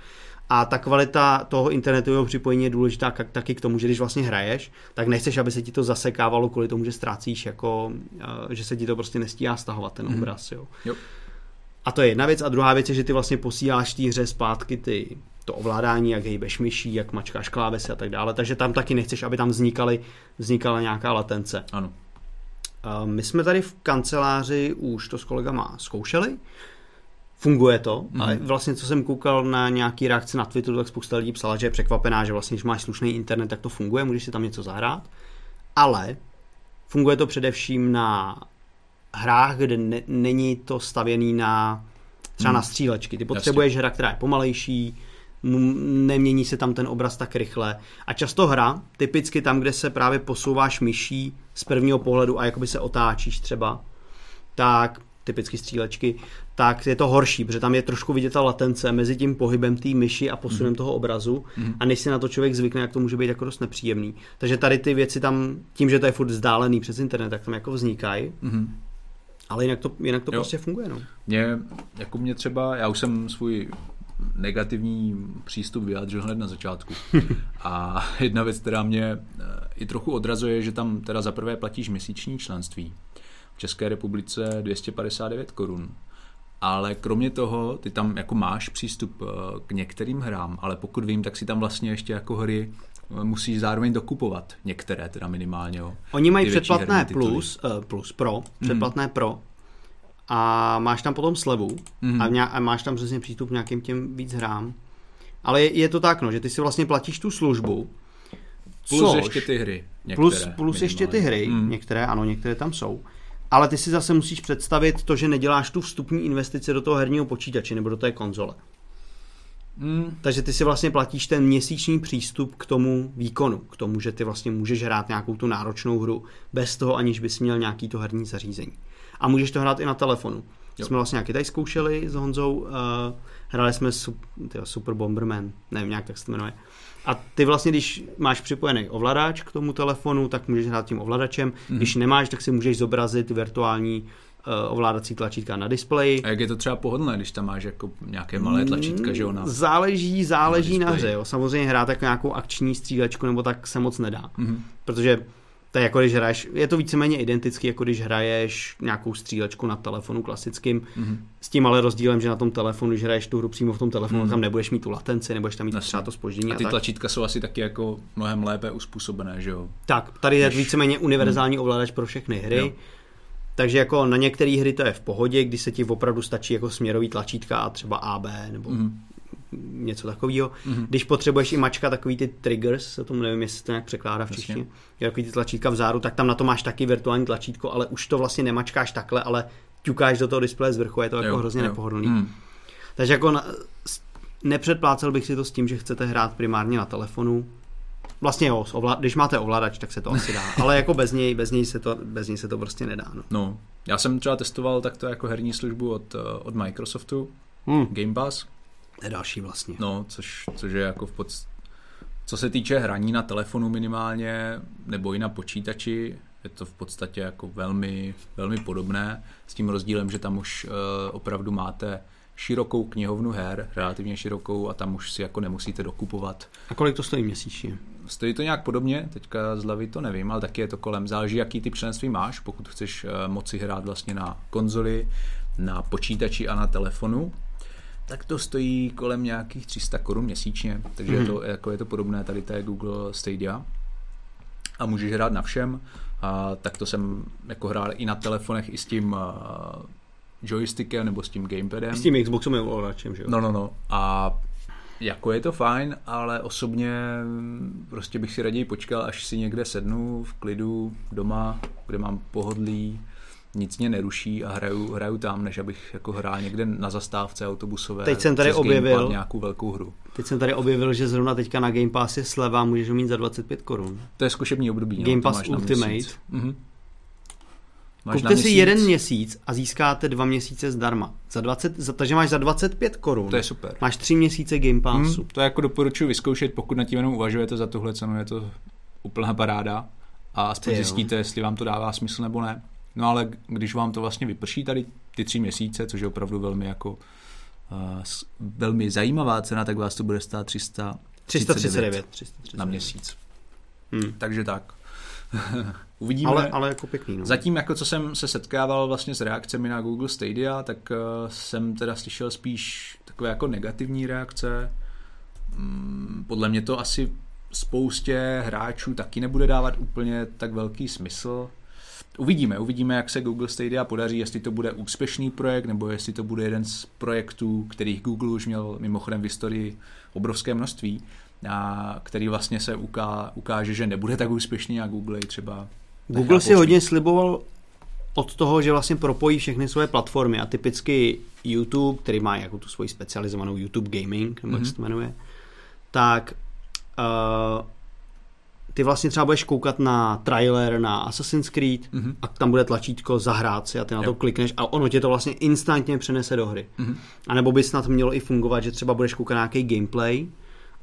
A ta kvalita toho internetového připojení je důležitá taky k tomu, že když vlastně hraješ, tak nechceš, aby se ti to zasekávalo kvůli tomu, že ztrácíš, jako, eh, že se ti to prostě nestíhá stahovat ten mm-hmm. obraz. Jo. Jo. A to je jedna věc. A druhá věc je, že ty vlastně posíláš té hře zpátky ty to ovládání, jak hejbeš myší, jak mačkáš klávesy a tak dále, takže tam taky nechceš, aby tam vznikaly, vznikala nějaká latence. Ano. My jsme tady v kanceláři už to s kolegama zkoušeli, funguje to, mm. vlastně co jsem koukal na nějaký reakce na Twitteru, tak spousta lidí psala, že je překvapená, že vlastně, když máš slušný internet, tak to funguje, můžeš si tam něco zahrát, ale funguje to především na hrách, kde ne, není to stavěný na třeba mm. na střílečky. Ty potřebuješ Jasně. hra, která je pomalejší, nemění se tam ten obraz tak rychle. A často hra, typicky tam, kde se právě posouváš myší z prvního pohledu a jakoby se otáčíš třeba, tak typicky střílečky, tak je to horší, protože tam je trošku vidět ta latence mezi tím pohybem té myši a posunem mm. toho obrazu mm. a než si na to člověk zvykne, jak to může být jako dost nepříjemný. Takže tady ty věci tam, tím, že to je furt vzdálený přes internet, tak tam jako vznikají. Mm. Ale jinak to, jinak to prostě funguje. No. Mě, jako mě třeba, já už jsem svůj negativní přístup vyjádřil hned na začátku. A jedna věc, která mě eh, i trochu odrazuje, že tam teda za prvé platíš měsíční členství. V České republice 259 korun. Ale kromě toho, ty tam jako máš přístup eh, k některým hrám, ale pokud vím, tak si tam vlastně ještě jako hry eh, musíš zároveň dokupovat. Některé teda minimálně. Jo. Oni mají předplatné plus, uh, plus pro, předplatné mm. pro, a máš tam potom slevu mm-hmm. a, mě, a máš tam přesně přístup k nějakým těm víc hrám. Ale je, je to tak, no, že ty si vlastně platíš tu službu. Plus což, ještě ty hry. Některé, plus, plus ještě ty hry, mm. některé, ano, některé tam jsou. Ale ty si zase musíš představit to, že neděláš tu vstupní investici do toho herního počítače nebo do té konzole. Mm. Takže ty si vlastně platíš ten měsíční přístup k tomu výkonu, k tomu, že ty vlastně můžeš hrát nějakou tu náročnou hru bez toho, aniž bys měl nějaký to herní zařízení a můžeš to hrát i na telefonu. Jo. Jsme vlastně nějaký tady zkoušeli s Honzou, uh, hráli jsme super, tyjo, super Bomberman, nevím, nějak tak se to jmenuje. A ty vlastně, když máš připojený ovladač k tomu telefonu, tak můžeš hrát tím ovladačem. Mm-hmm. Když nemáš, tak si můžeš zobrazit virtuální uh, ovládací tlačítka na displeji. A jak je to třeba pohodlné, když tam máš jako nějaké malé tlačítka, že ona? Záleží, záleží na, na hře. Jo. Samozřejmě hrát jako nějakou akční střílečku nebo tak se moc nedá. Mm-hmm. Protože to je jako když hraješ, je to víceméně identický, jako když hraješ nějakou střílečku na telefonu klasickým, mm-hmm. s tím ale rozdílem, že na tom telefonu, když hraješ tu hru přímo v tom telefonu, mm-hmm. tam nebudeš mít tu latenci, nebudeš tam mít Jasně. třeba to spoždění. A ty a tlačítka jsou asi taky jako mnohem lépe uspůsobené, že jo? Tak, tady je Než... víceméně univerzální mm. ovladač pro všechny hry. Jo. Takže jako na některé hry to je v pohodě, kdy se ti opravdu stačí jako směrový tlačítka a třeba AB nebo mm něco takového. Mm-hmm. Když potřebuješ i mačka takový ty triggers, se tomu nevím, jestli to nějak překládá v češtině, takový ty tlačítka vzadu, tak tam na to máš taky virtuální tlačítko, ale už to vlastně nemačkáš takhle, ale ťukáš do toho displeje z vrchu, je to jako jo, hrozně jo. nepohodlný. Mm. Takže jako na, nepředplácel bych si to s tím, že chcete hrát primárně na telefonu, Vlastně jo, když máte ovladač, tak se to asi dá, ale jako bez něj, bez něj, se, to, bez něj se to prostě nedá. No. no, já jsem třeba testoval takto jako herní službu od, eh, od Microsoftu, hmm. Game Pass. Je další vlastně. No, což, což je jako v pod... Co se týče hraní na telefonu minimálně, nebo i na počítači, je to v podstatě jako velmi, velmi podobné, s tím rozdílem, že tam už uh, opravdu máte širokou knihovnu her, relativně širokou a tam už si jako nemusíte dokupovat. A kolik to stojí měsíčně? Stojí to nějak podobně, teďka z hlavy to nevím, ale taky je to kolem. Záleží, jaký ty členství máš, pokud chceš eh, moci hrát vlastně na konzoli, na počítači a na telefonu, tak to stojí kolem nějakých 300 korun měsíčně, takže mm-hmm. je, to, mhm. jako je to podobné tady té Google Stadia. A můžeš hrát na všem, a tak to jsem jako hrál i na telefonech, i s tím uh, joystickem nebo s tím gamepadem. S tím Xboxem je ovladačem, že jo? No, no, no. A jako je to fajn, ale osobně prostě bych si raději počkal, až si někde sednu v klidu doma, kde mám pohodlí, nic mě neruší a hraju, hraju tam, než abych jako hrál někde na zastávce autobusové. Teď jsem tady objevil nějakou velkou hru. Teď jsem tady objevil, že zrovna teďka na Game Pass je sleva, můžeš ho mít za 25 korun. To je zkušební období. No, Game no, Pass Ultimate. Mhm. Máš Kupte si jeden měsíc a získáte dva měsíce zdarma. Za 20, za, takže máš za 25 korun. To je super. Máš tři měsíce Game Passu. Hmm, to jako doporučuji vyzkoušet, pokud na tím jenom uvažujete za tuhle cenu, je to úplná paráda. A aspoň zjistíte, jestli vám to dává smysl nebo ne. No ale když vám to vlastně vyprší tady ty tři měsíce, což je opravdu velmi jako uh, velmi zajímavá cena, tak vás to bude stát 300 339, 339 na měsíc. Hmm. Takže tak. Uvidíme. Ale, ale jako pěkný. No. Zatím, jako co jsem se setkával vlastně s reakcemi na Google Stadia, tak uh, jsem teda slyšel spíš takové jako negativní reakce. Mm, podle mě to asi spoustě hráčů taky nebude dávat úplně tak velký smysl. Uvidíme, uvidíme, jak se Google Stadia podaří, jestli to bude úspěšný projekt, nebo jestli to bude jeden z projektů, kterých Google už měl mimochodem v historii obrovské množství, a který vlastně se uká, ukáže, že nebude tak úspěšný a Google je třeba Google si hodně sliboval od toho, že vlastně propojí všechny svoje platformy a typicky YouTube, který má jako tu svoji specializovanou YouTube Gaming, nebo mm-hmm. jak se to mhm. jmenuje, tak uh, ty vlastně třeba budeš koukat na trailer na Assassin's Creed mm-hmm. a tam bude tlačítko zahrát si a ty na to klikneš a ono tě to vlastně instantně přenese do hry. Mm-hmm. A nebo by snad mělo i fungovat, že třeba budeš koukat na nějaký gameplay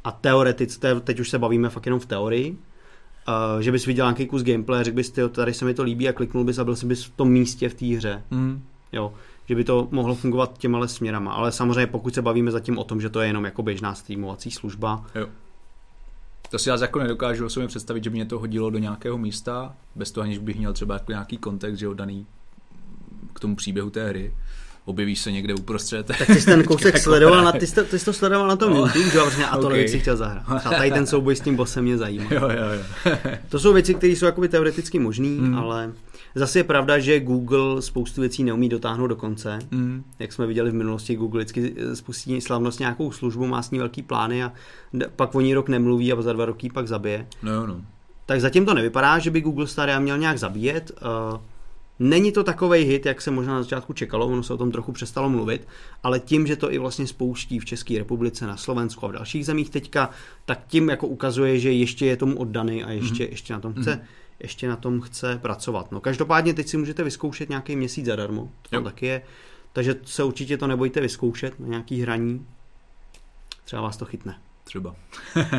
a teoreticky, teď už se bavíme fakt jenom v teorii, uh, že bys viděl nějaký kus gameplay, řekl bys, tyjo, tady se mi to líbí a kliknul bys a byl bys v tom místě v té hře. Mm. Jo, že by to mohlo fungovat těma směrama. Ale samozřejmě pokud se bavíme zatím o tom, že to je jenom jako běžná streamovací služba, jo. To si já jako nedokážu o sobě představit, že by mě to hodilo do nějakého místa, bez toho, aniž bych měl třeba jako nějaký kontext, že jo, daný k tomu příběhu té hry objeví se někde uprostřed. Tak ty jsi ten kousek jako sledoval, na, ty, jsi to, ty jsi to sledoval na tom no. YouTube, že vlastně a to okay. si chtěl zahrát. A tady ten souboj s tím bosem mě zajímá. Jo, jo, jo. to jsou věci, které jsou jakoby teoreticky možné, mm. ale zase je pravda, že Google spoustu věcí neumí dotáhnout do konce. Mm. Jak jsme viděli v minulosti, Google vždycky spustí slavnost nějakou službu, má s ní velký plány a pak o ní rok nemluví a za dva roky pak zabije. No, no. Tak zatím to nevypadá, že by Google Stadia měl nějak zabíjet. Uh, Není to takový hit, jak se možná na začátku čekalo, ono se o tom trochu přestalo mluvit, ale tím, že to i vlastně spouští v České republice, na Slovensku a v dalších zemích teďka, tak tím jako ukazuje, že ještě je tomu oddaný a ještě, mm-hmm. ještě na tom chce. Mm-hmm ještě na tom chce pracovat. No každopádně teď si můžete vyzkoušet nějaký měsíc zadarmo, to tam taky je, takže se určitě to nebojte vyzkoušet na nějaký hraní, třeba vás to chytne. Třeba.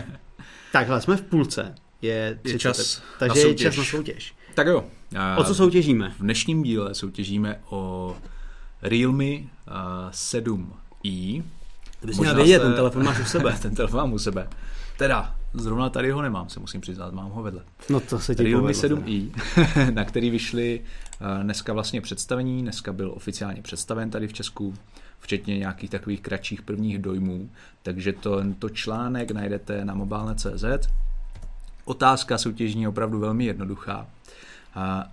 Takhle, jsme v půlce, je, je čas takže je čas na soutěž. Tak jo. O co soutěžíme? V dnešním díle soutěžíme o Realme 7i. Ty bys měl vědět, ten telefon máš u sebe. ten telefon mám u sebe. Teda, zrovna tady ho nemám, se musím přiznat, mám ho vedle. No to se ti Realme 7i, na který vyšly dneska vlastně představení, dneska byl oficiálně představen tady v Česku, včetně nějakých takových kratších prvních dojmů, takže to, to článek najdete na mobilne.cz. Otázka soutěžní je opravdu velmi jednoduchá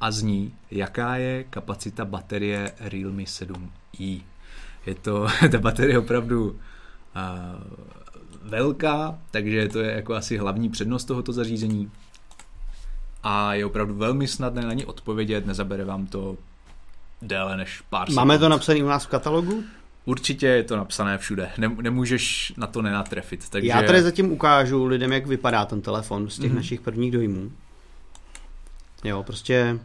a zní, jaká je kapacita baterie Realme 7i. Je to, ta baterie opravdu velká, takže to je jako asi hlavní přednost tohoto zařízení. A je opravdu velmi snadné na ní odpovědět, nezabere vám to déle než pár Máme sekund. to napsané u nás v katalogu? Určitě je to napsané všude, nemůžeš na to nenatrefit. Takže... Já tady zatím ukážu lidem, jak vypadá ten telefon z těch mm-hmm. našich prvních dojmů. Jo, prostě...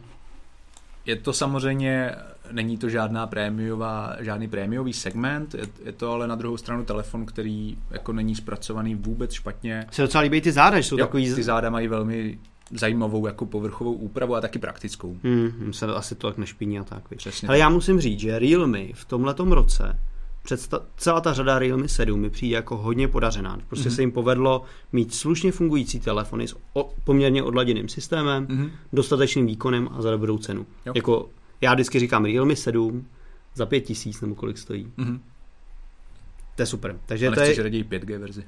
Je to samozřejmě, není to žádná prémiová, žádný prémiový segment, je, je to ale na druhou stranu telefon, který jako není zpracovaný vůbec špatně. Se docela líbí ty záda, že jsou jo, takový... ty záda mají velmi zajímavou jako povrchovou úpravu a taky praktickou. Hmm, se to asi to tak nešpíní a tak. Přesně. Ale já musím říct, že Realme v tomhletom roce představ, celá ta řada Realme 7 mi přijde jako hodně podařená. Prostě mm-hmm. se jim povedlo mít slušně fungující telefony s o, poměrně odladěným systémem, mm-hmm. dostatečným výkonem a za dobrou cenu. Jo. Jako já vždycky říkám Realme 7 za 5000 nebo kolik stojí. Mm-hmm. To je super. Takže Ale to je... raději 5G verzi.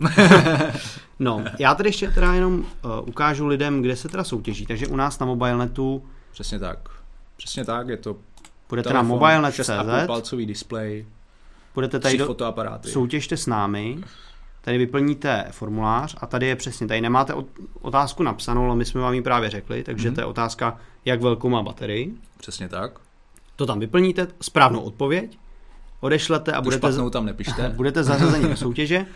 Uh, no, já tady ještě teda jenom uh, ukážu lidem, kde se teda soutěží. Takže u nás na MobileNetu... Přesně tak. Přesně tak, je to Budete na mobilenet.cz palcový displej, Budete tady do... fotoaparáty. Soutěžte s námi, tady vyplníte formulář a tady je přesně, tady nemáte otázku napsanou, ale my jsme vám ji právě řekli, takže mm-hmm. to je otázka, jak velkou má baterii. Přesně tak. To tam vyplníte, správnou odpověď, odešlete a tu budete, tam nepište. budete zařazeni do soutěže.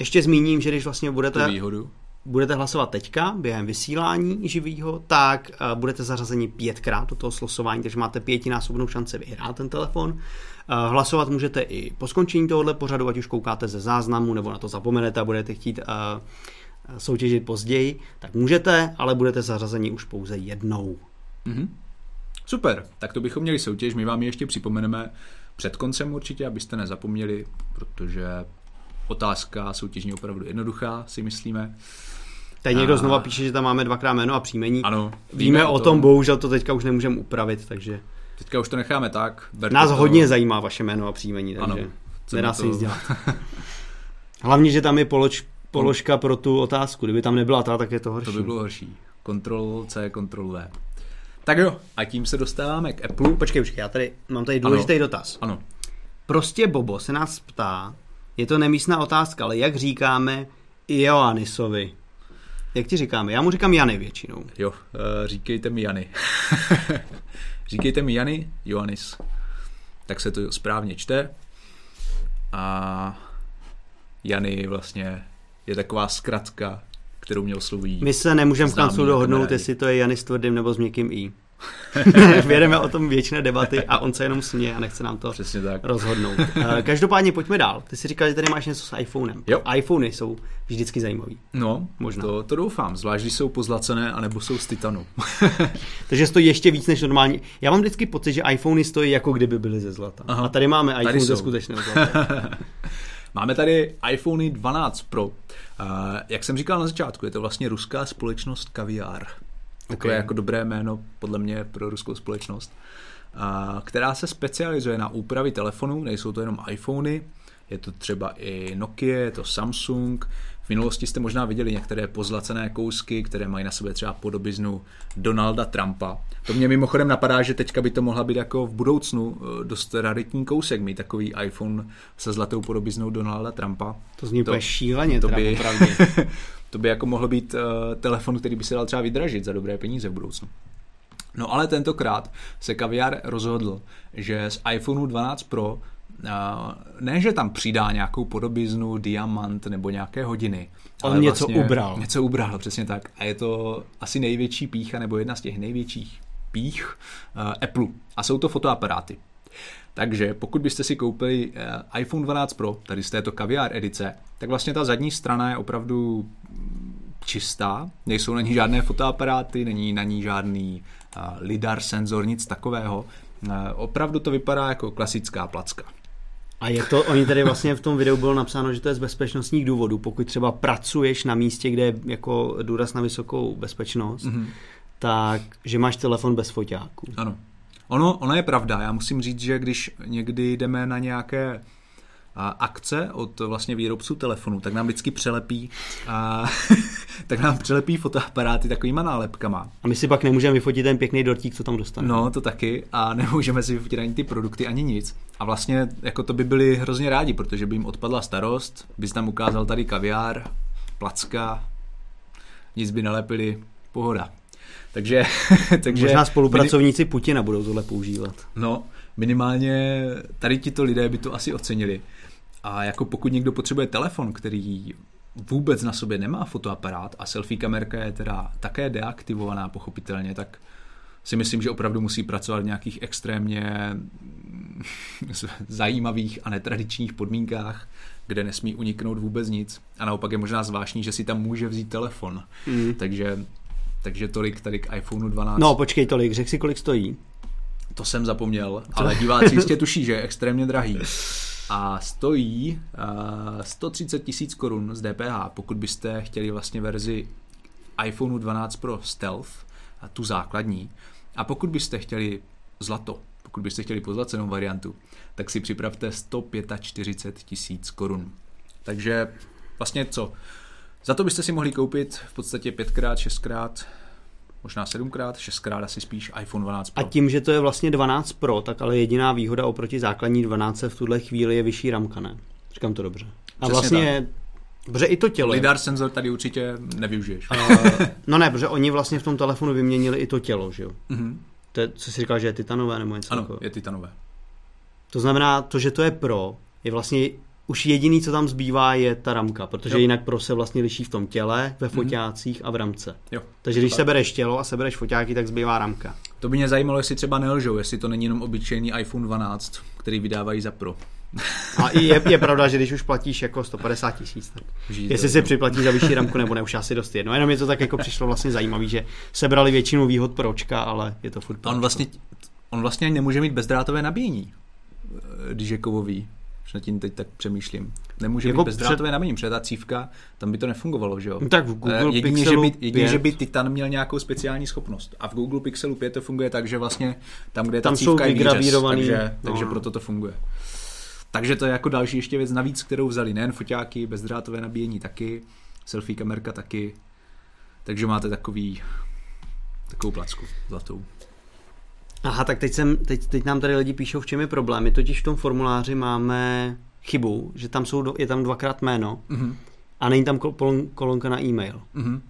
Ještě zmíním, že když vlastně budete, výhodu. budete hlasovat teďka během vysílání živýho, tak uh, budete zařazeni pětkrát do toho slosování, takže máte pětinásobnou šanci vyhrát ten telefon. Uh, hlasovat můžete i po skončení tohohle pořadu, ať už koukáte ze záznamu, nebo na to zapomenete a budete chtít uh, soutěžit později, tak můžete, ale budete zařazeni už pouze jednou. Mm-hmm. Super, tak to bychom měli soutěž, my vám ji ještě připomeneme před koncem určitě, abyste nezapomněli, protože otázka soutěžní opravdu jednoduchá, si myslíme. Tady někdo a... znova píše, že tam máme dvakrát jméno a příjmení. Ano. Víme, víme o tom, tom, bohužel to teďka už nemůžeme upravit, takže... Teďka už to necháme tak. Nás to... hodně zajímá vaše jméno a příjmení, takže ano, nedá se nic dělat. Hlavně, že tam je polož, položka pro tu otázku. Kdyby tam nebyla ta, tak je to horší. To by bylo horší. Kontrol C, kontrol V. Tak jo, a tím se dostáváme k Apple. Počkej, počkej, já tady mám tady důležitý ano. dotaz. Ano. Prostě Bobo se nás ptá, je to nemístná otázka, ale jak říkáme Ioannisovi? Jak ti říkáme? Já mu říkám Jany většinou. Jo, uh, říkejte mi Jany. říkejte mi Jany, Ioannis. Tak se to správně čte. A Jany vlastně je taková zkratka, kterou mě oslovují. My se nemůžeme v kanclu dohodnout, jestli to je Jany s tvrdým nebo s měkkým i. Vědeme o tom většiné debaty a on se jenom směje a nechce nám to Přesně tak. rozhodnout. Eh, každopádně pojďme dál. Ty si říkal, že tady máš něco s iPhonem. Jo. iPhony jsou vždycky zajímavý. No, možná. To, to doufám, zvlášť když jsou pozlacené anebo jsou z titanu. Takže stojí ještě víc než normálně. Já mám vždycky pocit, že iPhony stojí jako kdyby byly ze zlata. Aha. A tady máme iPhone tady ze skutečného zlata. Máme tady iPhone 12 Pro. Uh, jak jsem říkal na začátku, je to vlastně ruská společnost Kaviar. Takové okay. jako dobré jméno podle mě pro ruskou společnost. Uh, která se specializuje na úpravy telefonů, nejsou to jenom iPhony, je to třeba i Nokia, je to Samsung. V minulosti jste možná viděli některé pozlacené kousky, které mají na sobě třeba podobiznu Donalda Trumpa. To mě mimochodem napadá, že teďka by to mohla být jako v budoucnu eh, dost raritní kousek, mít takový iPhone se zlatou podobiznou Donalda Trumpa. To zní to, šíleně, to by, to by jako mohlo být uh, telefon, který by se dal třeba vydražit za dobré peníze v budoucnu. No ale tentokrát se Kaviar rozhodl, že z iPhoneu 12 Pro ne, že tam přidá nějakou podobiznu, diamant nebo nějaké hodiny. On ale něco vlastně ubral. Něco ubral, přesně tak. A je to asi největší pícha, nebo jedna z těch největších pích uh, Apple. A jsou to fotoaparáty. Takže pokud byste si koupili uh, iPhone 12 Pro, tady z této kaviár edice, tak vlastně ta zadní strana je opravdu čistá, nejsou na ní žádné fotoaparáty, není na ní žádný uh, lidar senzor, nic takového. Uh, opravdu to vypadá jako klasická placka. A je to, oni tady vlastně v tom videu bylo napsáno, že to je z bezpečnostních důvodů. Pokud třeba pracuješ na místě, kde je jako důraz na vysokou bezpečnost, mm-hmm. tak že máš telefon bez foťáků. Ano. Ono, ono je pravda. Já musím říct, že když někdy jdeme na nějaké akce od vlastně výrobců telefonu, tak nám vždycky přelepí a, tak nám přelepí fotoaparáty takovýma nálepkama. A my si pak nemůžeme vyfotit ten pěkný dortík, co tam dostane. No, to taky. A nemůžeme si vyfotit ani ty produkty, ani nic. A vlastně jako to by byli hrozně rádi, protože by jim odpadla starost, bys tam ukázal tady kaviár, placka, nic by nelepili, pohoda. Takže, takže Možná spolupracovníci Putina budou tohle používat. No, minimálně tady tito lidé by to asi ocenili. A jako pokud někdo potřebuje telefon, který vůbec na sobě nemá fotoaparát a selfie kamerka je teda také deaktivovaná pochopitelně, tak si myslím, že opravdu musí pracovat v nějakých extrémně zajímavých a netradičních podmínkách, kde nesmí uniknout vůbec nic. A naopak je možná zvláštní, že si tam může vzít telefon. Mm. Takže, takže tolik tady k iPhone 12. No počkej tolik, řek si kolik stojí. To jsem zapomněl, ale diváci jistě tuší, že je extrémně drahý. A stojí uh, 130 tisíc korun z DPH, pokud byste chtěli vlastně verzi iPhone 12 Pro Stealth, tu základní. A pokud byste chtěli zlato, pokud byste chtěli pozlacenou variantu, tak si připravte 145 tisíc korun. Takže vlastně co? Za to byste si mohli koupit v podstatě 5x, 6x možná sedmkrát, šestkrát asi spíš iPhone 12 Pro. A tím, že to je vlastně 12 Pro, tak ale jediná výhoda oproti základní 12 v tuhle chvíli je vyšší ramka, ne? Říkám to dobře. A Přesně vlastně, protože i to tělo. Lidar senzor tady určitě nevyužiješ. Uh, no ne, protože oni vlastně v tom telefonu vyměnili i to tělo, že jo? Mm-hmm. To je, co jsi říkal, že je titanové nebo něco Ano, takového. je titanové. To znamená, to, že to je Pro, je vlastně už jediný, co tam zbývá, je ta ramka, protože Jo. Mhm. jinak Pro se vlastně liší v tom těle, ve foťácích a v ramce. Jo. Takže když sebereš tělo a sebereš foťáky, tak zbývá ramka. To by mě zajímalo, jestli třeba nelžou, jestli to není jenom obyčejný iPhone 12, který vydávají za Pro. A i je, je pravda, že když už platíš jako 150 tisíc, tak Žijete, jestli si připlatíš za vyšší ramku nebo ne, už asi dost jedno. Jenom mě to tak jako přišlo vlastně zajímavý, že sebrali většinu výhod pročka, ale je to furt pročko. on vlastně, on vlastně nemůže mít bezdrátové nabíjení, když je kovový. Už nad tím teď tak přemýšlím. Nemůže Jako mít bezdrátové nabíjení, protože ta cívka, tam by to nefungovalo, že jo? No tak v Google Eh, jedině, že Pixelu by, jedině, že 5. by Titan měl nějakou speciální schopnost. A v Google Pixelu 5 to funguje tak, že vlastně tam, kde je ta Tam jsou cívka je výřez, takže, no, takže proto to funguje. Takže to je jako další ještě věc navíc, kterou vzali. Nejen foťáky, bezdrátové nabíjení taky, selfie kamerka taky. Takže máte takový, takovou placku zlatou. Aha, tak teď, jsem, teď, teď nám tady lidi píšou, v čem je problém. My totiž v tom formuláři máme chybu, že tam jsou, je tam dvakrát jméno Mhm. a není tam kolonka na e-mail. Mhm.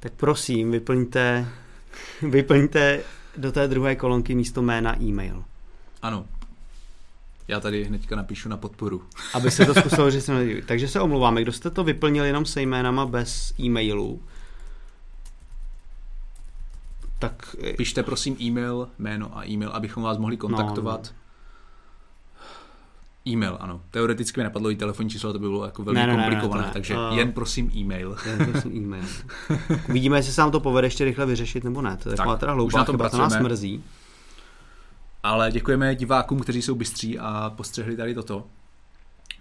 Tak prosím, vyplňte, vyplňte do té druhé kolonky místo jména e-mail. Ano. Já tady hnedka napíšu na podporu. Aby se to zkusilo říct. Takže se omlouváme, kdo jste to vyplnil jenom se jménama bez e-mailu, tak Pište prosím e-mail, jméno a e-mail, abychom vás mohli kontaktovat. E-mail, ano. Teoreticky mi napadlo i telefonní číslo, to by bylo jako velmi Ne, ne, ne, ne, komplikované, to ne. takže A- jen prosím e-mail. to je prosím e-mail. Uvidíme, jestli se nám to povede ještě rychle vyřešit nebo ne. To je Tak, taková teda už hloupá na chyba, to nás mrzí. Ale děkujeme divákům, kteří jsou bystří a postřehli tady toto.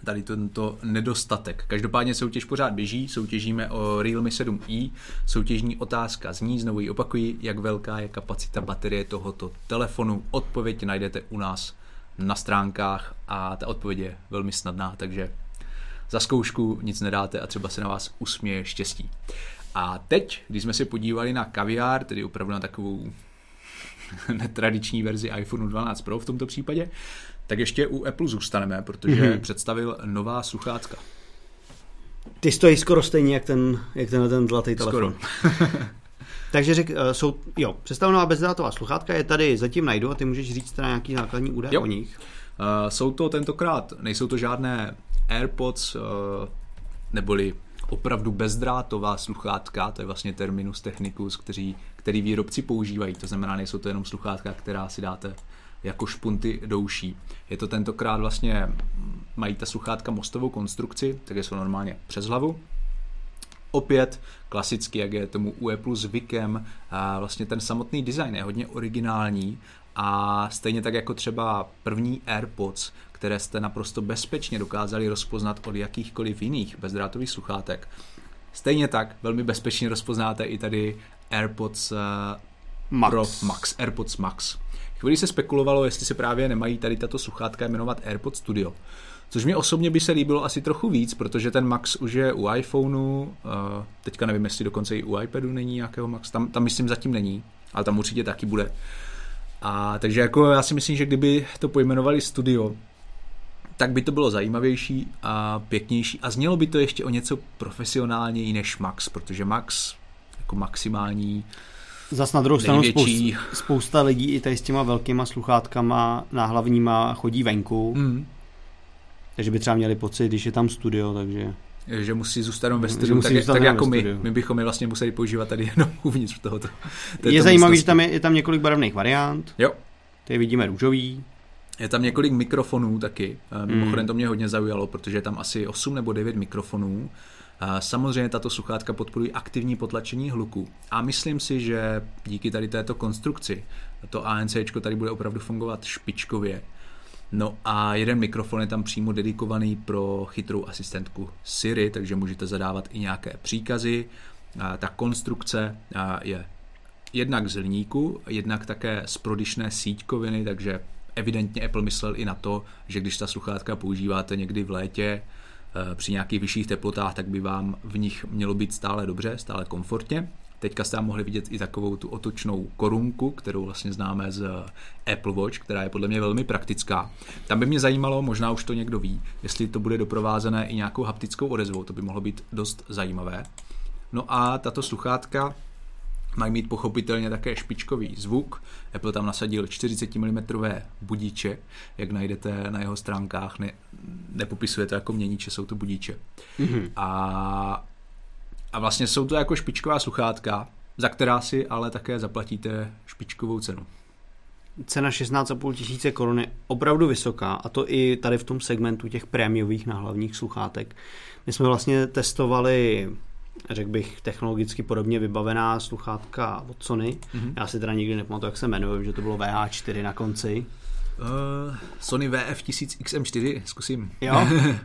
Tady tento nedostatek. Každopádně soutěž pořád běží, soutěžíme o Realme 7i, soutěžní otázka zní, znovu ji opakuji, jak velká je kapacita baterie tohoto telefonu. Odpověď najdete u nás na stránkách a ta odpověď je velmi snadná, takže za zkoušku nic nedáte a třeba se na vás usměje štěstí. A teď, když jsme se podívali na kaviár, tedy opravdu na takovou netradiční verzi iPhone 12 Pro v tomto případě, tak ještě u Apple zůstaneme, protože Mhm. mm-hmm. představil nová sluchátka. Ty stojí skoro stejně, jak ten, jak ten, ten zlatý telefon. Skoro. Takže řek, eh, jsou, jo, představená bezdrátová sluchátka je tady, zatím najdu a ty můžeš říct teda nějaký základní údaj Jo. o nich. Uh, jsou to tentokrát, nejsou to žádné AirPods, uh, neboli opravdu bezdrátová sluchátka, to je vlastně terminus technicus, který, který výrobci používají, to znamená, nejsou to jenom sluchátka, která si dáte jako špunty do uší. Je to tentokrát vlastně, mm, mají ta sluchátka mostovou konstrukci, takže jsou normálně přes hlavu, Opět klasicky, jak je tomu u Apple zvykem, a vlastně ten samotný design je hodně originální a stejně tak jako třeba první AirPods, které jste naprosto bezpečně dokázali rozpoznat od jakýchkoliv jiných bezdrátových sluchátek. Stejně tak velmi bezpečně rozpoznáte i tady AirPods eh, Max. Pro Max, AirPods Max. Chvíli se spekulovalo, jestli se právě nemají tady tato sluchátka jmenovat AirPods Studio, Což mi osobně by se líbilo asi trochu víc, protože ten Max už je u iPhoneu, uh, teďka nevím, jestli dokonce i u iPadu není nějakého Max, tam, tam myslím zatím není, ale tam určitě taky bude. A takže jako já si myslím, že kdyby to pojmenovali studio, tak by to bylo zajímavější a pěknější a znělo by to ještě o něco profesionálněji než Max, protože Max jako maximální Zas na druhou stranu spousta, spousta lidí i tady s těma velkýma sluchátkama náhlavníma chodí venku. Mm. Takže by třeba měli pocit, když je tam studio, takže... Že musí zůstat ve studiu, tak, tak jako my. My bychom je vlastně museli používat tady jenom uvnitř tohoto. Je zajímavé, že tam je, je tam několik barevných variant. Jo. Tady vidíme růžový. Je tam několik mikrofonů taky. Mimochodem to mě hodně zaujalo, protože je tam asi 8 nebo 9 mikrofonů. Samozřejmě tato sluchátka podporují aktivní potlačení hluku a myslím si, že díky tady této konstrukci to ANC tady bude opravdu fungovat špičkově. No a jeden mikrofon je tam přímo dedikovaný pro chytrou asistentku Siri, takže můžete zadávat i nějaké příkazy. Ta konstrukce je jednak z hliníku, jednak také z prodyšné síťkoviny, takže evidentně Apple myslel i na to, že když ta sluchátka používáte někdy v létě, při nějakých vyšších teplotách, tak by vám v nich mělo být stále dobře, stále komfortně. Teďka jste mohli vidět i takovou tu otočnou korunku, kterou vlastně známe z Apple Watch, která je podle mě velmi praktická. Tam by mě zajímalo, možná už to někdo ví, jestli to bude doprovázené i nějakou haptickou odezvou, to by mohlo být dost zajímavé. No a tato sluchátka Mají mít pochopitelně také špičkový zvuk. Apple tam nasadil 40 mm budíče, jak najdete na jeho stránkách. Ne, nepopisuje to jako měníče, jsou to budíče. Mm-hmm. A, a vlastně jsou to jako špičková sluchátka, za která si ale také zaplatíte špičkovou cenu. Cena 16,5 tisíce korun je opravdu vysoká a to i tady v tom segmentu těch prémiových náhlavních sluchátek. My jsme vlastně testovali řekl bych, technologicky podobně vybavená sluchátka od Sony. Mm-hmm. Já si teda nikdy nepamatuju, jak se jmenuje, že to bylo VH4 na konci. Uh, Sony VF1000 XM4, zkusím. Jo?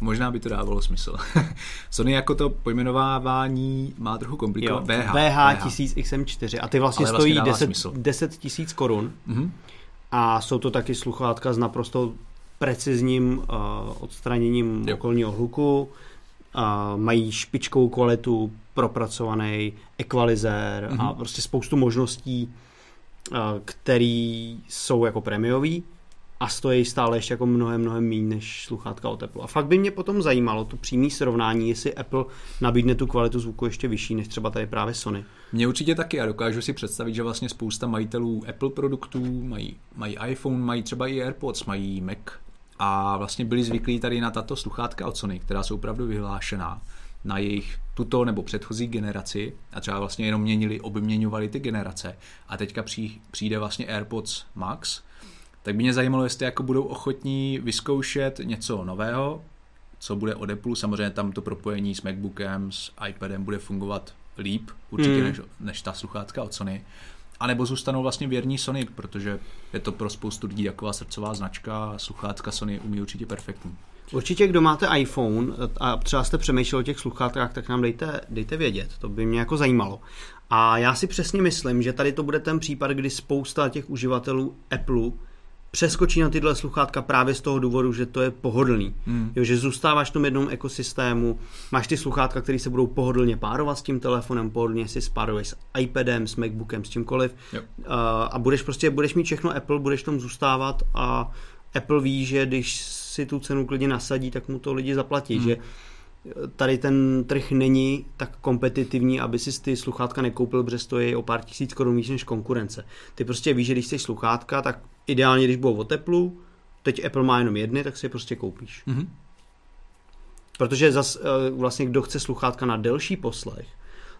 Možná by to dávalo smysl. Sony jako to pojmenovávání má trochu komplikované. VH, VH, 1000 XM4 a ty vlastně, vlastně stojí 10, 10 tisíc korun. Mm-hmm. A jsou to taky sluchátka s naprosto precizním uh, odstraněním jo. okolního hluku, mají špičkovou kvalitu, propracovaný ekvalizér mm-hmm. a mhm. prostě spoustu možností, který jsou jako prémiový a stojí stále ještě jako mnohem, mnohem méně než sluchátka od Apple. A fakt by mě potom zajímalo to přímé srovnání, jestli Apple nabídne tu kvalitu zvuku ještě vyšší než třeba tady právě Sony. Mě určitě taky a dokážu si představit, že vlastně spousta majitelů Apple produktů mají, mají iPhone, mají třeba i AirPods, mají Mac a vlastně byli zvyklí tady na tato sluchátka od Sony, která jsou opravdu vyhlášená na jejich tuto nebo předchozí generaci a třeba vlastně jenom měnili, obměňovali ty generace a teďka přijde vlastně AirPods Max, tak by mě zajímalo, jestli jako budou ochotní vyzkoušet něco nového, co bude od Apple. Samozřejmě tam to propojení s MacBookem, s iPadem bude fungovat líp určitě hmm. než, než ta sluchátka od Sony. A nebo zůstanou vlastně věrní Sony, protože je to pro spoustu lidí taková srdcová značka a sluchátka Sony umí určitě perfektní. Určitě, kdo máte iPhone a třeba jste přemýšleli o těch sluchátkách, tak nám dejte, dejte vědět, to by mě jako zajímalo. A já si přesně myslím, že tady to bude ten případ, kdy spousta těch uživatelů Apple přeskočí na tyhle sluchátka právě z toho důvodu, že to je pohodlný. Hmm. Jo, že zůstáváš v tom jednom ekosystému, máš ty sluchátka, které se budou pohodlně párovat s tím telefonem, pohodlně si spáruješ s iPadem, s MacBookem, s čímkoliv jo. a budeš prostě, budeš mít všechno Apple, budeš tom zůstávat a Apple ví, že když si tu cenu klidně nasadí, tak mu to lidi zaplatí, hmm. že tady ten trh není tak kompetitivní, aby si ty sluchátka nekoupil, protože stojí o pár tisíc korun víc než konkurence. Ty prostě víš, že když jsi sluchátka, tak ideálně, když budou o teplu, teď Apple má jenom jedny, tak si je prostě koupíš. Mm-hmm. Protože zas, eh, vlastně kdo chce sluchátka na delší poslech,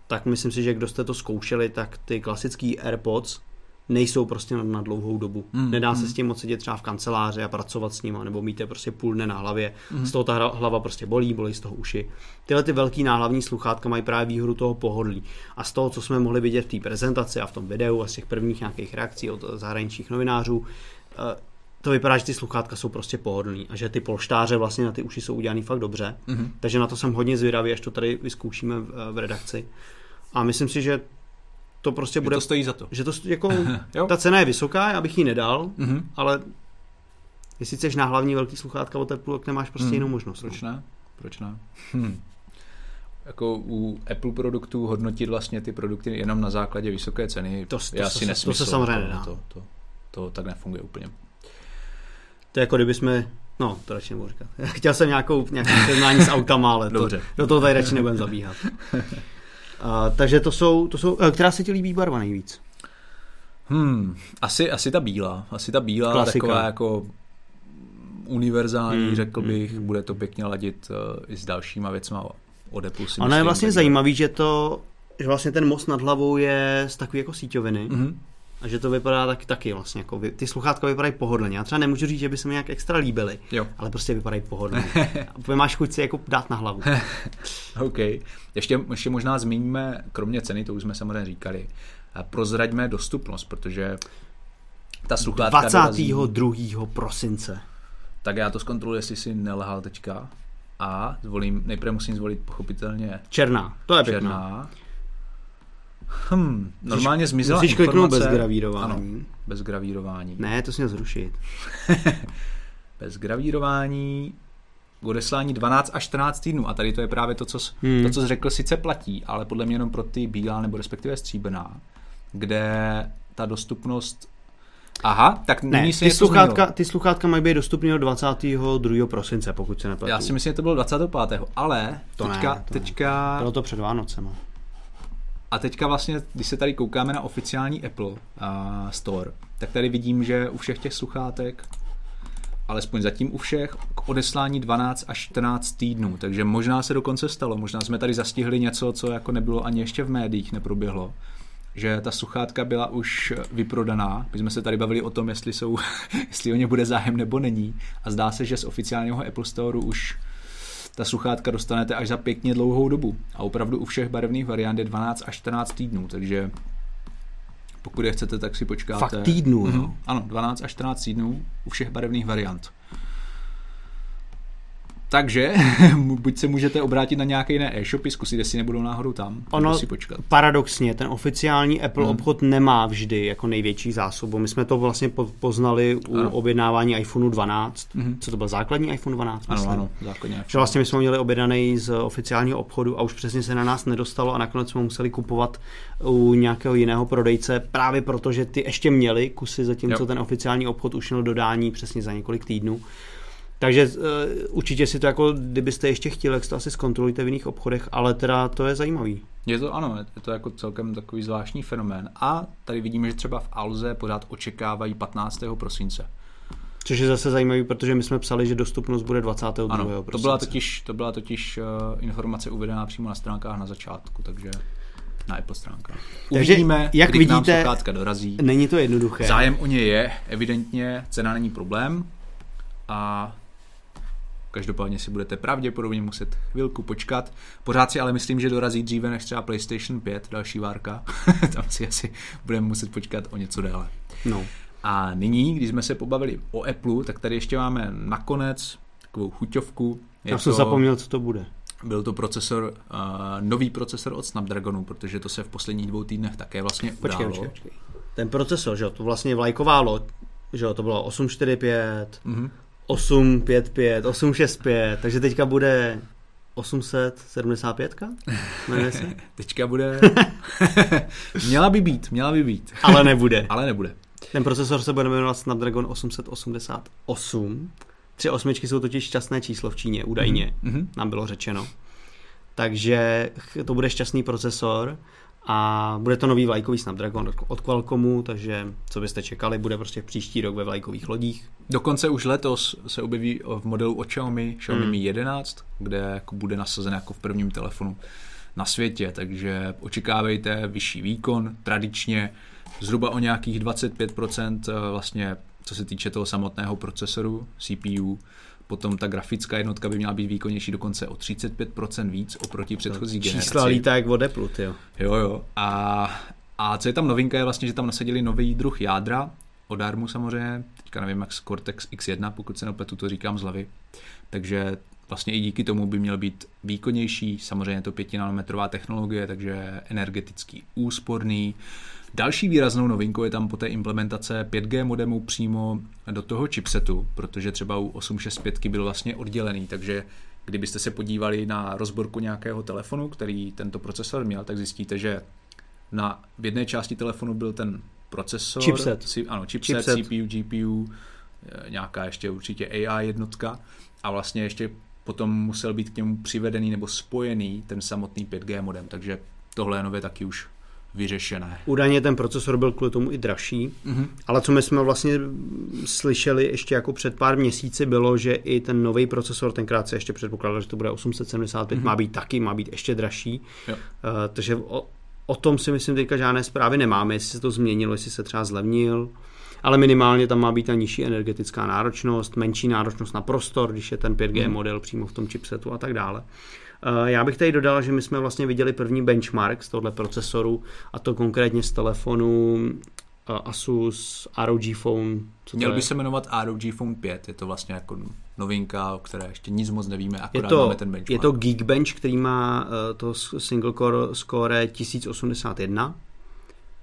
tak myslím si, že kdo jste to zkoušeli, tak ty klasický AirPods nejsou prostě na, na dlouhou dobu. Mm, Nedá mm. se s tím moc sedět třeba v kanceláři a pracovat s nimi, nebo mít je prostě půl dne na hlavě. Mm. Z toho ta hlava prostě bolí, bolí z toho uši. Tyhle ty velký náhlavní sluchátka mají právě výhodu toho pohodlí. A z toho, co jsme mohli vidět v té prezentaci a v tom videu a z těch prvních nějakých reakcí od zahraničních novinářů, eh, to vypadá, že ty sluchátka jsou prostě pohodlný a že ty polštáře vlastně na ty uši jsou udělaný fakt dobře. Mm-hmm. Takže na to jsem hodně zvědavý, až to tady vyzkoušíme v, v redakci. A myslím si, že to prostě bude... to stojí za to. Že to jako, ta cena je vysoká, já bych ji nedal, mm-hmm. ale Jestli chceš na hlavní velký sluchátka od Apple, tak nemáš prostě Hmm. jinou možnost. Proč ne? Proč ne? Hm. Jako u Apple produktů hodnotit vlastně ty produkty jenom na základě vysoké ceny To to je se- asi to se nesmysl. samozřejmě jako nedá. To, to, to, tak nefunguje úplně. To je jako kdyby jsme, no to radši nebudu říkat. Chtěl jsem nějakou, nějaké srovnání s autama, ale to, Dobře. do toho tady radši nebudem zabíhat. A, takže to jsou, to jsou, eh, která se ti líbí barva nejvíc? Hmm, asi, asi ta bílá. Asi ta bílá, Klasika. taková jako univerzální, Hmm, řekl hmm, bych. hmm. Bude to pěkně ladit uh, i s dalšíma věcma od Apple. Si Ono je vlastně zajímavý, že to, že vlastně ten most nad hlavou je z takový jako síťoviny Mhm. A že to vypadá tak, taky vlastně, jako vy, ty sluchátka vypadají pohodlně. Já třeba nemůžu říct, že by se mi nějak extra líbily, Jo, ale prostě vypadají pohodlně. A máš chuť si jako dát na hlavu. OK. Ještě, ještě možná zmíníme, kromě ceny, to už jsme samozřejmě říkali, prozraďme dostupnost, protože ta sluchátka dorazí- 22. prosince. Tak já to zkontroluji, jestli si nelhal teďka. A zvolím, nejprve musím zvolit pochopitelně Černá, to je pěkná. Hm, normálně zmizela Musíš kliknout informace. bez gravírování. Ano, bez gravírování. Ne, to si měl zrušit. Bez gravírování odeslání 12 až 14 týdnů. A tady to je právě to, co, jsi- Hmm. to, co jsi řekl, sice platí, ale podle mě jenom pro ty bílá nebo respektive stříbrná, kde ta dostupnost... Aha, tak Ne, ty sluchátka, změnilo. ty sluchátka mají být dostupný od 22. prosince, pokud se nepletu. Já si myslím, že to bylo 25. Ale To ne, teďka, to ne. teďka Bylo to před Vánocema. A teďka vlastně, když se tady koukáme na oficiální Apple uh, Store, tak tady vidím, že u všech těch sluchátek, alespoň zatím u všech, k odeslání 12 až 14 týdnů. Takže možná se dokonce stalo, možná jsme tady zastihli něco, co jako nebylo ani ještě v médiích, neproběhlo že ta sluchátka byla už vyprodaná. My jsme se tady bavili o tom, jestli, jsou, jestli o ně bude zájem nebo není. A zdá se, že z oficiálního Apple Store už ta sluchátka dostanete až za pěkně dlouhou dobu. A opravdu u všech barevných variant je 12 až 14 týdnů, takže pokud je chcete, tak si počkáte. Fakt týdnů, Mhm. jo? Ano, 12 až 14 týdnů u všech barevných variant. Takže buď se můžete obrátit na nějaké jiné e-shopy, zkusit, jestli nebudou náhodou tam, Ono- si počkat. Paradoxně, ten oficiální Apple Hmm. obchod nemá vždy jako největší zásobu. My jsme to vlastně po- poznali u Ano. objednávání iPhoneu 12. Mhm. Co to byl základní iPhone 12? Ano, myslím? ano, základně. Že vlastně my jsme měli objednaný z oficiálního obchodu a už přesně se na nás nedostalo a nakonec jsme museli kupovat u nějakého jiného prodejce právě proto, že ty ještě měli kusy, zatímco Jo. ten oficiální obchod už měl dodání přesně za několik týdnů. Takže uh, určitě si to jako, kdybyste ještě chtěli, tak to asi zkontrolujte v jiných obchodech, ale teda to je zajímavý. Je to ano, je to jako celkem takový zvláštní fenomén. A tady vidíme, že třeba v Alze pořád očekávají 15. prosince. Což je zase zajímavý, protože my jsme psali, že dostupnost bude 22. Ano, to prosince. byla totiž, to byla totiž uh, informace uvedená přímo na stránkách na začátku, takže na Apple stránkách. Takže, Uvidíme, jak kdy nám vidíte, sluchátka dorazí. Není to jednoduché. Zájem o ně je, evidentně, cena není problém a každopádně si budete pravděpodobně muset chvilku počkat. Pořád si ale myslím, že dorazí dříve než třeba PlayStation 5, další várka. Tam si asi budeme muset počkat o něco déle. No. A nyní, když jsme se pobavili o Apple, tak tady ještě máme nakonec takovou chuťovku. Je Já jsem to- zapomněl, co to bude. byl to procesor, uh, nový procesor od Snapdragonu, protože to se v posledních dvou týdnech také vlastně Počkej, událo. počkej, počkej. Ten procesor, že jo, to vlastně vlajková loď, že jo, to bylo 845, Mhm. 855, 865, takže teďka bude 875, jmenuje se? Teďka bude... měla by být, měla by být. Ale nebude. Ale nebude. Ten procesor se bude jmenovat Snapdragon 888. Tři osmičky jsou totiž šťastné číslo v Číně, údajně, Mhm. nám bylo řečeno. Takže to bude šťastný procesor a bude to nový vlajkový Snapdragon od Qualcommu, takže co byste čekali, bude prostě příští rok ve vlajkových lodích. Dokonce už letos se objeví v modelu od Xiaomi, Xiaomi Mm. Mi 11, kde jako bude nasazen jako v prvním telefonu na světě, takže očekávejte vyšší výkon, tradičně zhruba o nějakých 25% eh, vlastně, co se týče toho samotného procesoru, CPU, potom ta grafická jednotka by měla být výkonnější dokonce o 35% víc oproti předchozí generaci. Čísla lítá jak od Apple, tyjo. Jo, jo. A, a co je tam novinka je vlastně, že tam nasadili nový druh jádra, od ARMu samozřejmě, teďka nevím jak z Cortex X1, pokud se nepletu, to říkám z hlavy. Takže vlastně i díky tomu by měl být výkonnější, samozřejmě to 5 nanometrová technologie, takže energetický úsporný. Další výraznou novinkou je tam po té implementace 5G modemu přímo do toho chipsetu, protože třeba u 865 byl vlastně oddělený, takže kdybyste se podívali na rozborku nějakého telefonu, který tento procesor měl, tak zjistíte, že na, v jedné části telefonu byl ten procesor, chipset, si, ano, chipset, chipset, CPU, GPU, eh, nějaká ještě určitě AI jednotka. A vlastně ještě potom musel být k němu přivedený nebo spojený ten samotný 5G modem, takže tohle je nově taky už vyřešené. Údajně ten procesor byl kvůli tomu i dražší, mm-hmm. ale co my jsme vlastně slyšeli ještě jako před pár měsíci bylo, že i ten nový procesor, tenkrát se ještě předpokládal, že to bude 875, mm-hmm. má být taky, má být ještě dražší. Jo. Uh, takže o, o tom si myslím teďka žádné zprávy nemáme, jestli se to změnilo, jestli se třeba zlevnil, ale minimálně tam má být ta nižší energetická náročnost, menší náročnost na prostor, když je ten 5G mm. model přímo v tom chipsetu a tak dále. Eh, já bych tady dodal, že my jsme vlastně viděli první benchmark z tohle procesoru a to konkrétně z telefonu eh, Asus ROG Phone. Co Měl by se jmenovat ROG Phone 5, je to vlastně jako novinka, o které ještě nic moc nevíme, akorát je to, máme ten benchmark. Je to Geekbench, který má uh, to single core score 1081,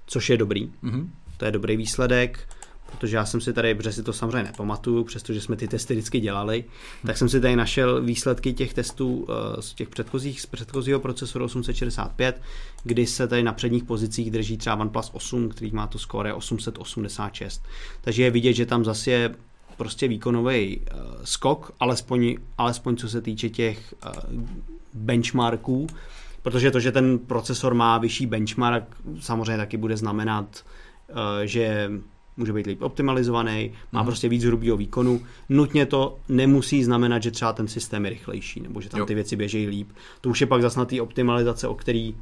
což je dobrý. Mm-hmm. To je dobrý výsledek protože já jsem si tady, protože si to samozřejmě nepamatuju, přestože jsme ty testy vždycky dělali, tak jsem si tady našel výsledky těch testů eh, z těch předchozích, z předchozího procesoru 865, kdy se tady na předních pozicích drží třeba OnePlus 8, který má to skóre 886. Takže je vidět, že tam zase je prostě výkonový uh, skok, alespoň, alespoň co se týče těch uh, benchmarků, protože to, že ten procesor má vyšší benchmark, samozřejmě taky bude znamenat, že může být líp optimalizovaný, má mm. prostě víc hrubého výkonu. Nutně to nemusí znamenat, že třeba ten systém je rychlejší, nebo že tam jo. ty věci běžejí líp. To už je pak zase na té optimalizace, o který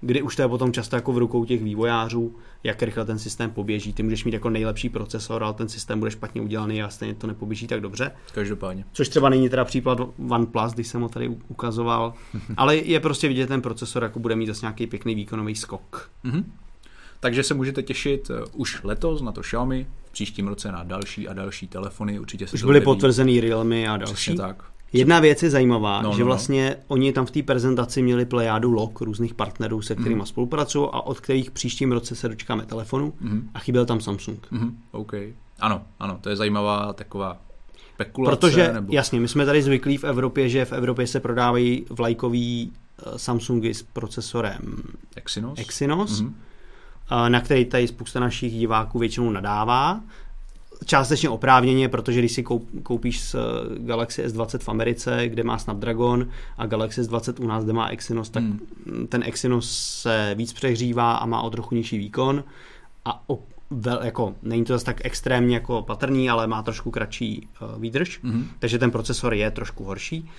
kdy už to je potom často jako v rukou těch vývojářů, jak rychle ten systém poběží. Ty můžeš mít jako nejlepší procesor, ale ten systém bude špatně udělaný a stejně to nepoběží tak dobře. Každopádně. Což třeba není teda případ OnePlus, když jsem ho tady ukazoval, ale je prostě vidět ten procesor, jako bude mít zase nějaký pěkný výkonový skok. Mm-hmm. Takže se můžete těšit uh, už letos na to Xiaomi, v příštím roce na další a další telefony. Určitě se už byly potvrzený Realme a další. Přesně tak. Jedna věc je zajímavá, no, že no, no. vlastně no. oni tam v té prezentaci měli plejádu log různých partnerů, se kterými mm. spolupracují a od kterých příštím roce se dočkáme telefonu mm. a chyběl tam Samsung. Mm. OK. Ano, ano, to je zajímavá taková spekulace. Protože, nebo... jasně, my jsme tady zvyklí v Evropě, že v Evropě se prodávají vlajkový uh, Samsungy s procesorem Exynos, Exynos mm na který tady spousta našich diváků většinou nadává. Částečně oprávněně, protože když si koupíš z eh, Galaxy S20 v Americe, kde má Snapdragon a Galaxy S20 u nás, kde má Exynos, tak hmm. ten Exynos se víc přehřívá a má o trochu nižší výkon a o, vel, jako, není to zase tak extrémně jako patrný, ale má trošku kratší uh, výdrž, mm-hmm. takže ten procesor je trošku horší.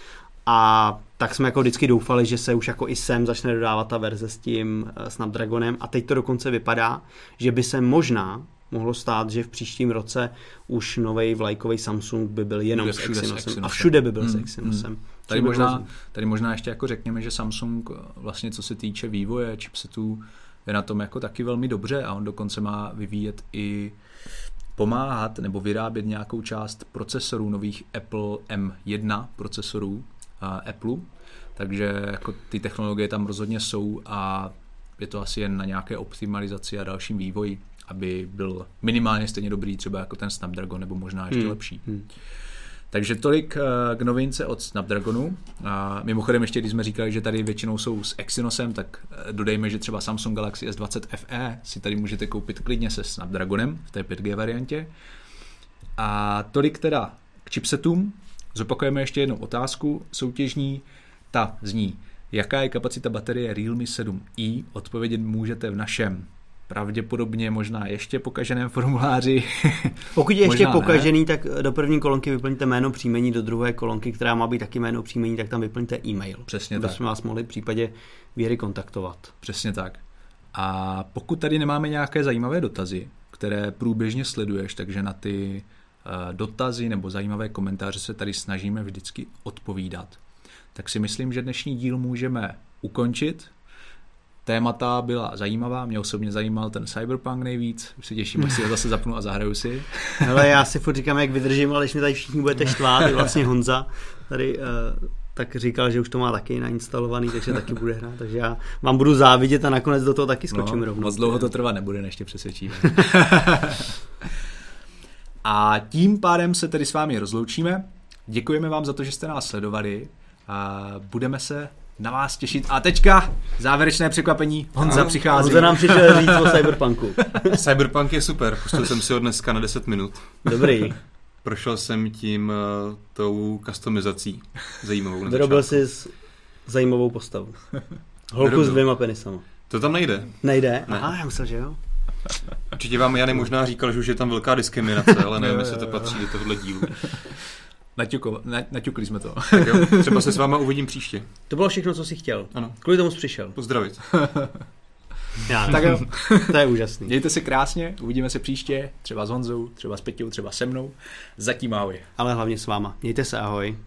A tak jsme jako vždycky doufali, že se už jako i sem začne dodávat ta verze s tím eh, Snapdragonem a teď to dokonce vypadá, že by se možná mohlo stát, že v příštím roce už nový vlajkový Samsung by byl jenom s Exynosem, Exynosem a všude by byl hmm, s Exynosem. Hmm. Tady možná, tady možná ještě jako řekněme, že Samsung eh, vlastně co se týče vývoje chipsetů je na tom jako taky velmi dobře a on dokonce má vyvíjet i pomáhat nebo vyrábět nějakou část procesorů nových Apple M1 procesorů, Apple, takže jako ty technologie tam rozhodně jsou a je to asi jen na nějaké optimalizaci a dalším vývoji, aby byl minimálně stejně dobrý třeba jako ten Snapdragon, nebo možná ještě hmm. lepší. Hmm. Takže tolik eh, k novince od Snapdragonu. A mimochodem ještě, když jsme říkali, že tady většinou jsou s Exynosem, tak eh, dodejme, že třeba Samsung Galaxy S20 FE si tady můžete koupit klidně se Snapdragonem v té 5G variantě. A tolik teda k chipsetům. Zopakujeme ještě jednu otázku soutěžní. Ta zní, jaká je kapacita baterie Realme 7i? Odpovědět můžete v našem pravděpodobně možná ještě pokaženém formuláři. Pokud je ještě pokažený, ne. tak do první kolonky vyplňte jméno příjmení, do druhé kolonky, která má být taky jméno příjmení, tak tam vyplňte e-mail. Přesně tak. jsme vás mohli v případě věry kontaktovat. Přesně tak. A pokud tady nemáme nějaké zajímavé dotazy, které průběžně sleduješ, takže na ty dotazy nebo zajímavé komentáře se tady snažíme vždycky odpovídat. Tak si myslím, že dnešní díl můžeme ukončit. témata byla zajímavá, mě osobně zajímal ten Cyberpunk nejvíc, už se těším, až si ho zase zapnu a zahraju si. Ale já si furt říkám, jak vydržím, ale když mi tady všichni budete štvát, vlastně Honza tady uh, tak říkal, že už to má taky nainstalovaný, takže taky bude hrát, takže já vám budu závidět a nakonec do toho taky skočím no, rovnou. Moc dlouho to trvat nebude, než tě přesvědčíme. a tím pádem se tedy s vámi rozloučíme. Děkujeme vám za to, že jste nás sledovali a budeme se na vás těšit. A teďka závěrečné překvapení. Honza přichází. Honza nám přišel říct o Cyberpunku. Cyberpunk je super, pustil jsem si ho dneska na 10 minut. Dobrý. Prošel jsem tím uh, tou customizací zajímavou. Vyrobil jsi zajímavou postavu. Holku Vyrobil. s dvěma penisama. To tam nejde. Nejde? Ne. Aha, já myslel, že jo. Určitě vám Jany možná říkal, že už je tam velká diskriminace, ale nevím, jestli to patří do tohohle dílu. Naťukl, na, naťukli jsme to. Tak jo, třeba se s váma uvidím příště. To bylo všechno, co jsi chtěl. Ano. Kvůli tomu jsi přišel. Pozdravit. Já, tak jo. to je úžasný. Mějte se krásně, uvidíme se příště, třeba s Honzou, třeba s Peťou, třeba se mnou. Zatím ahoj. Ale hlavně s váma. Mějte se ahoj.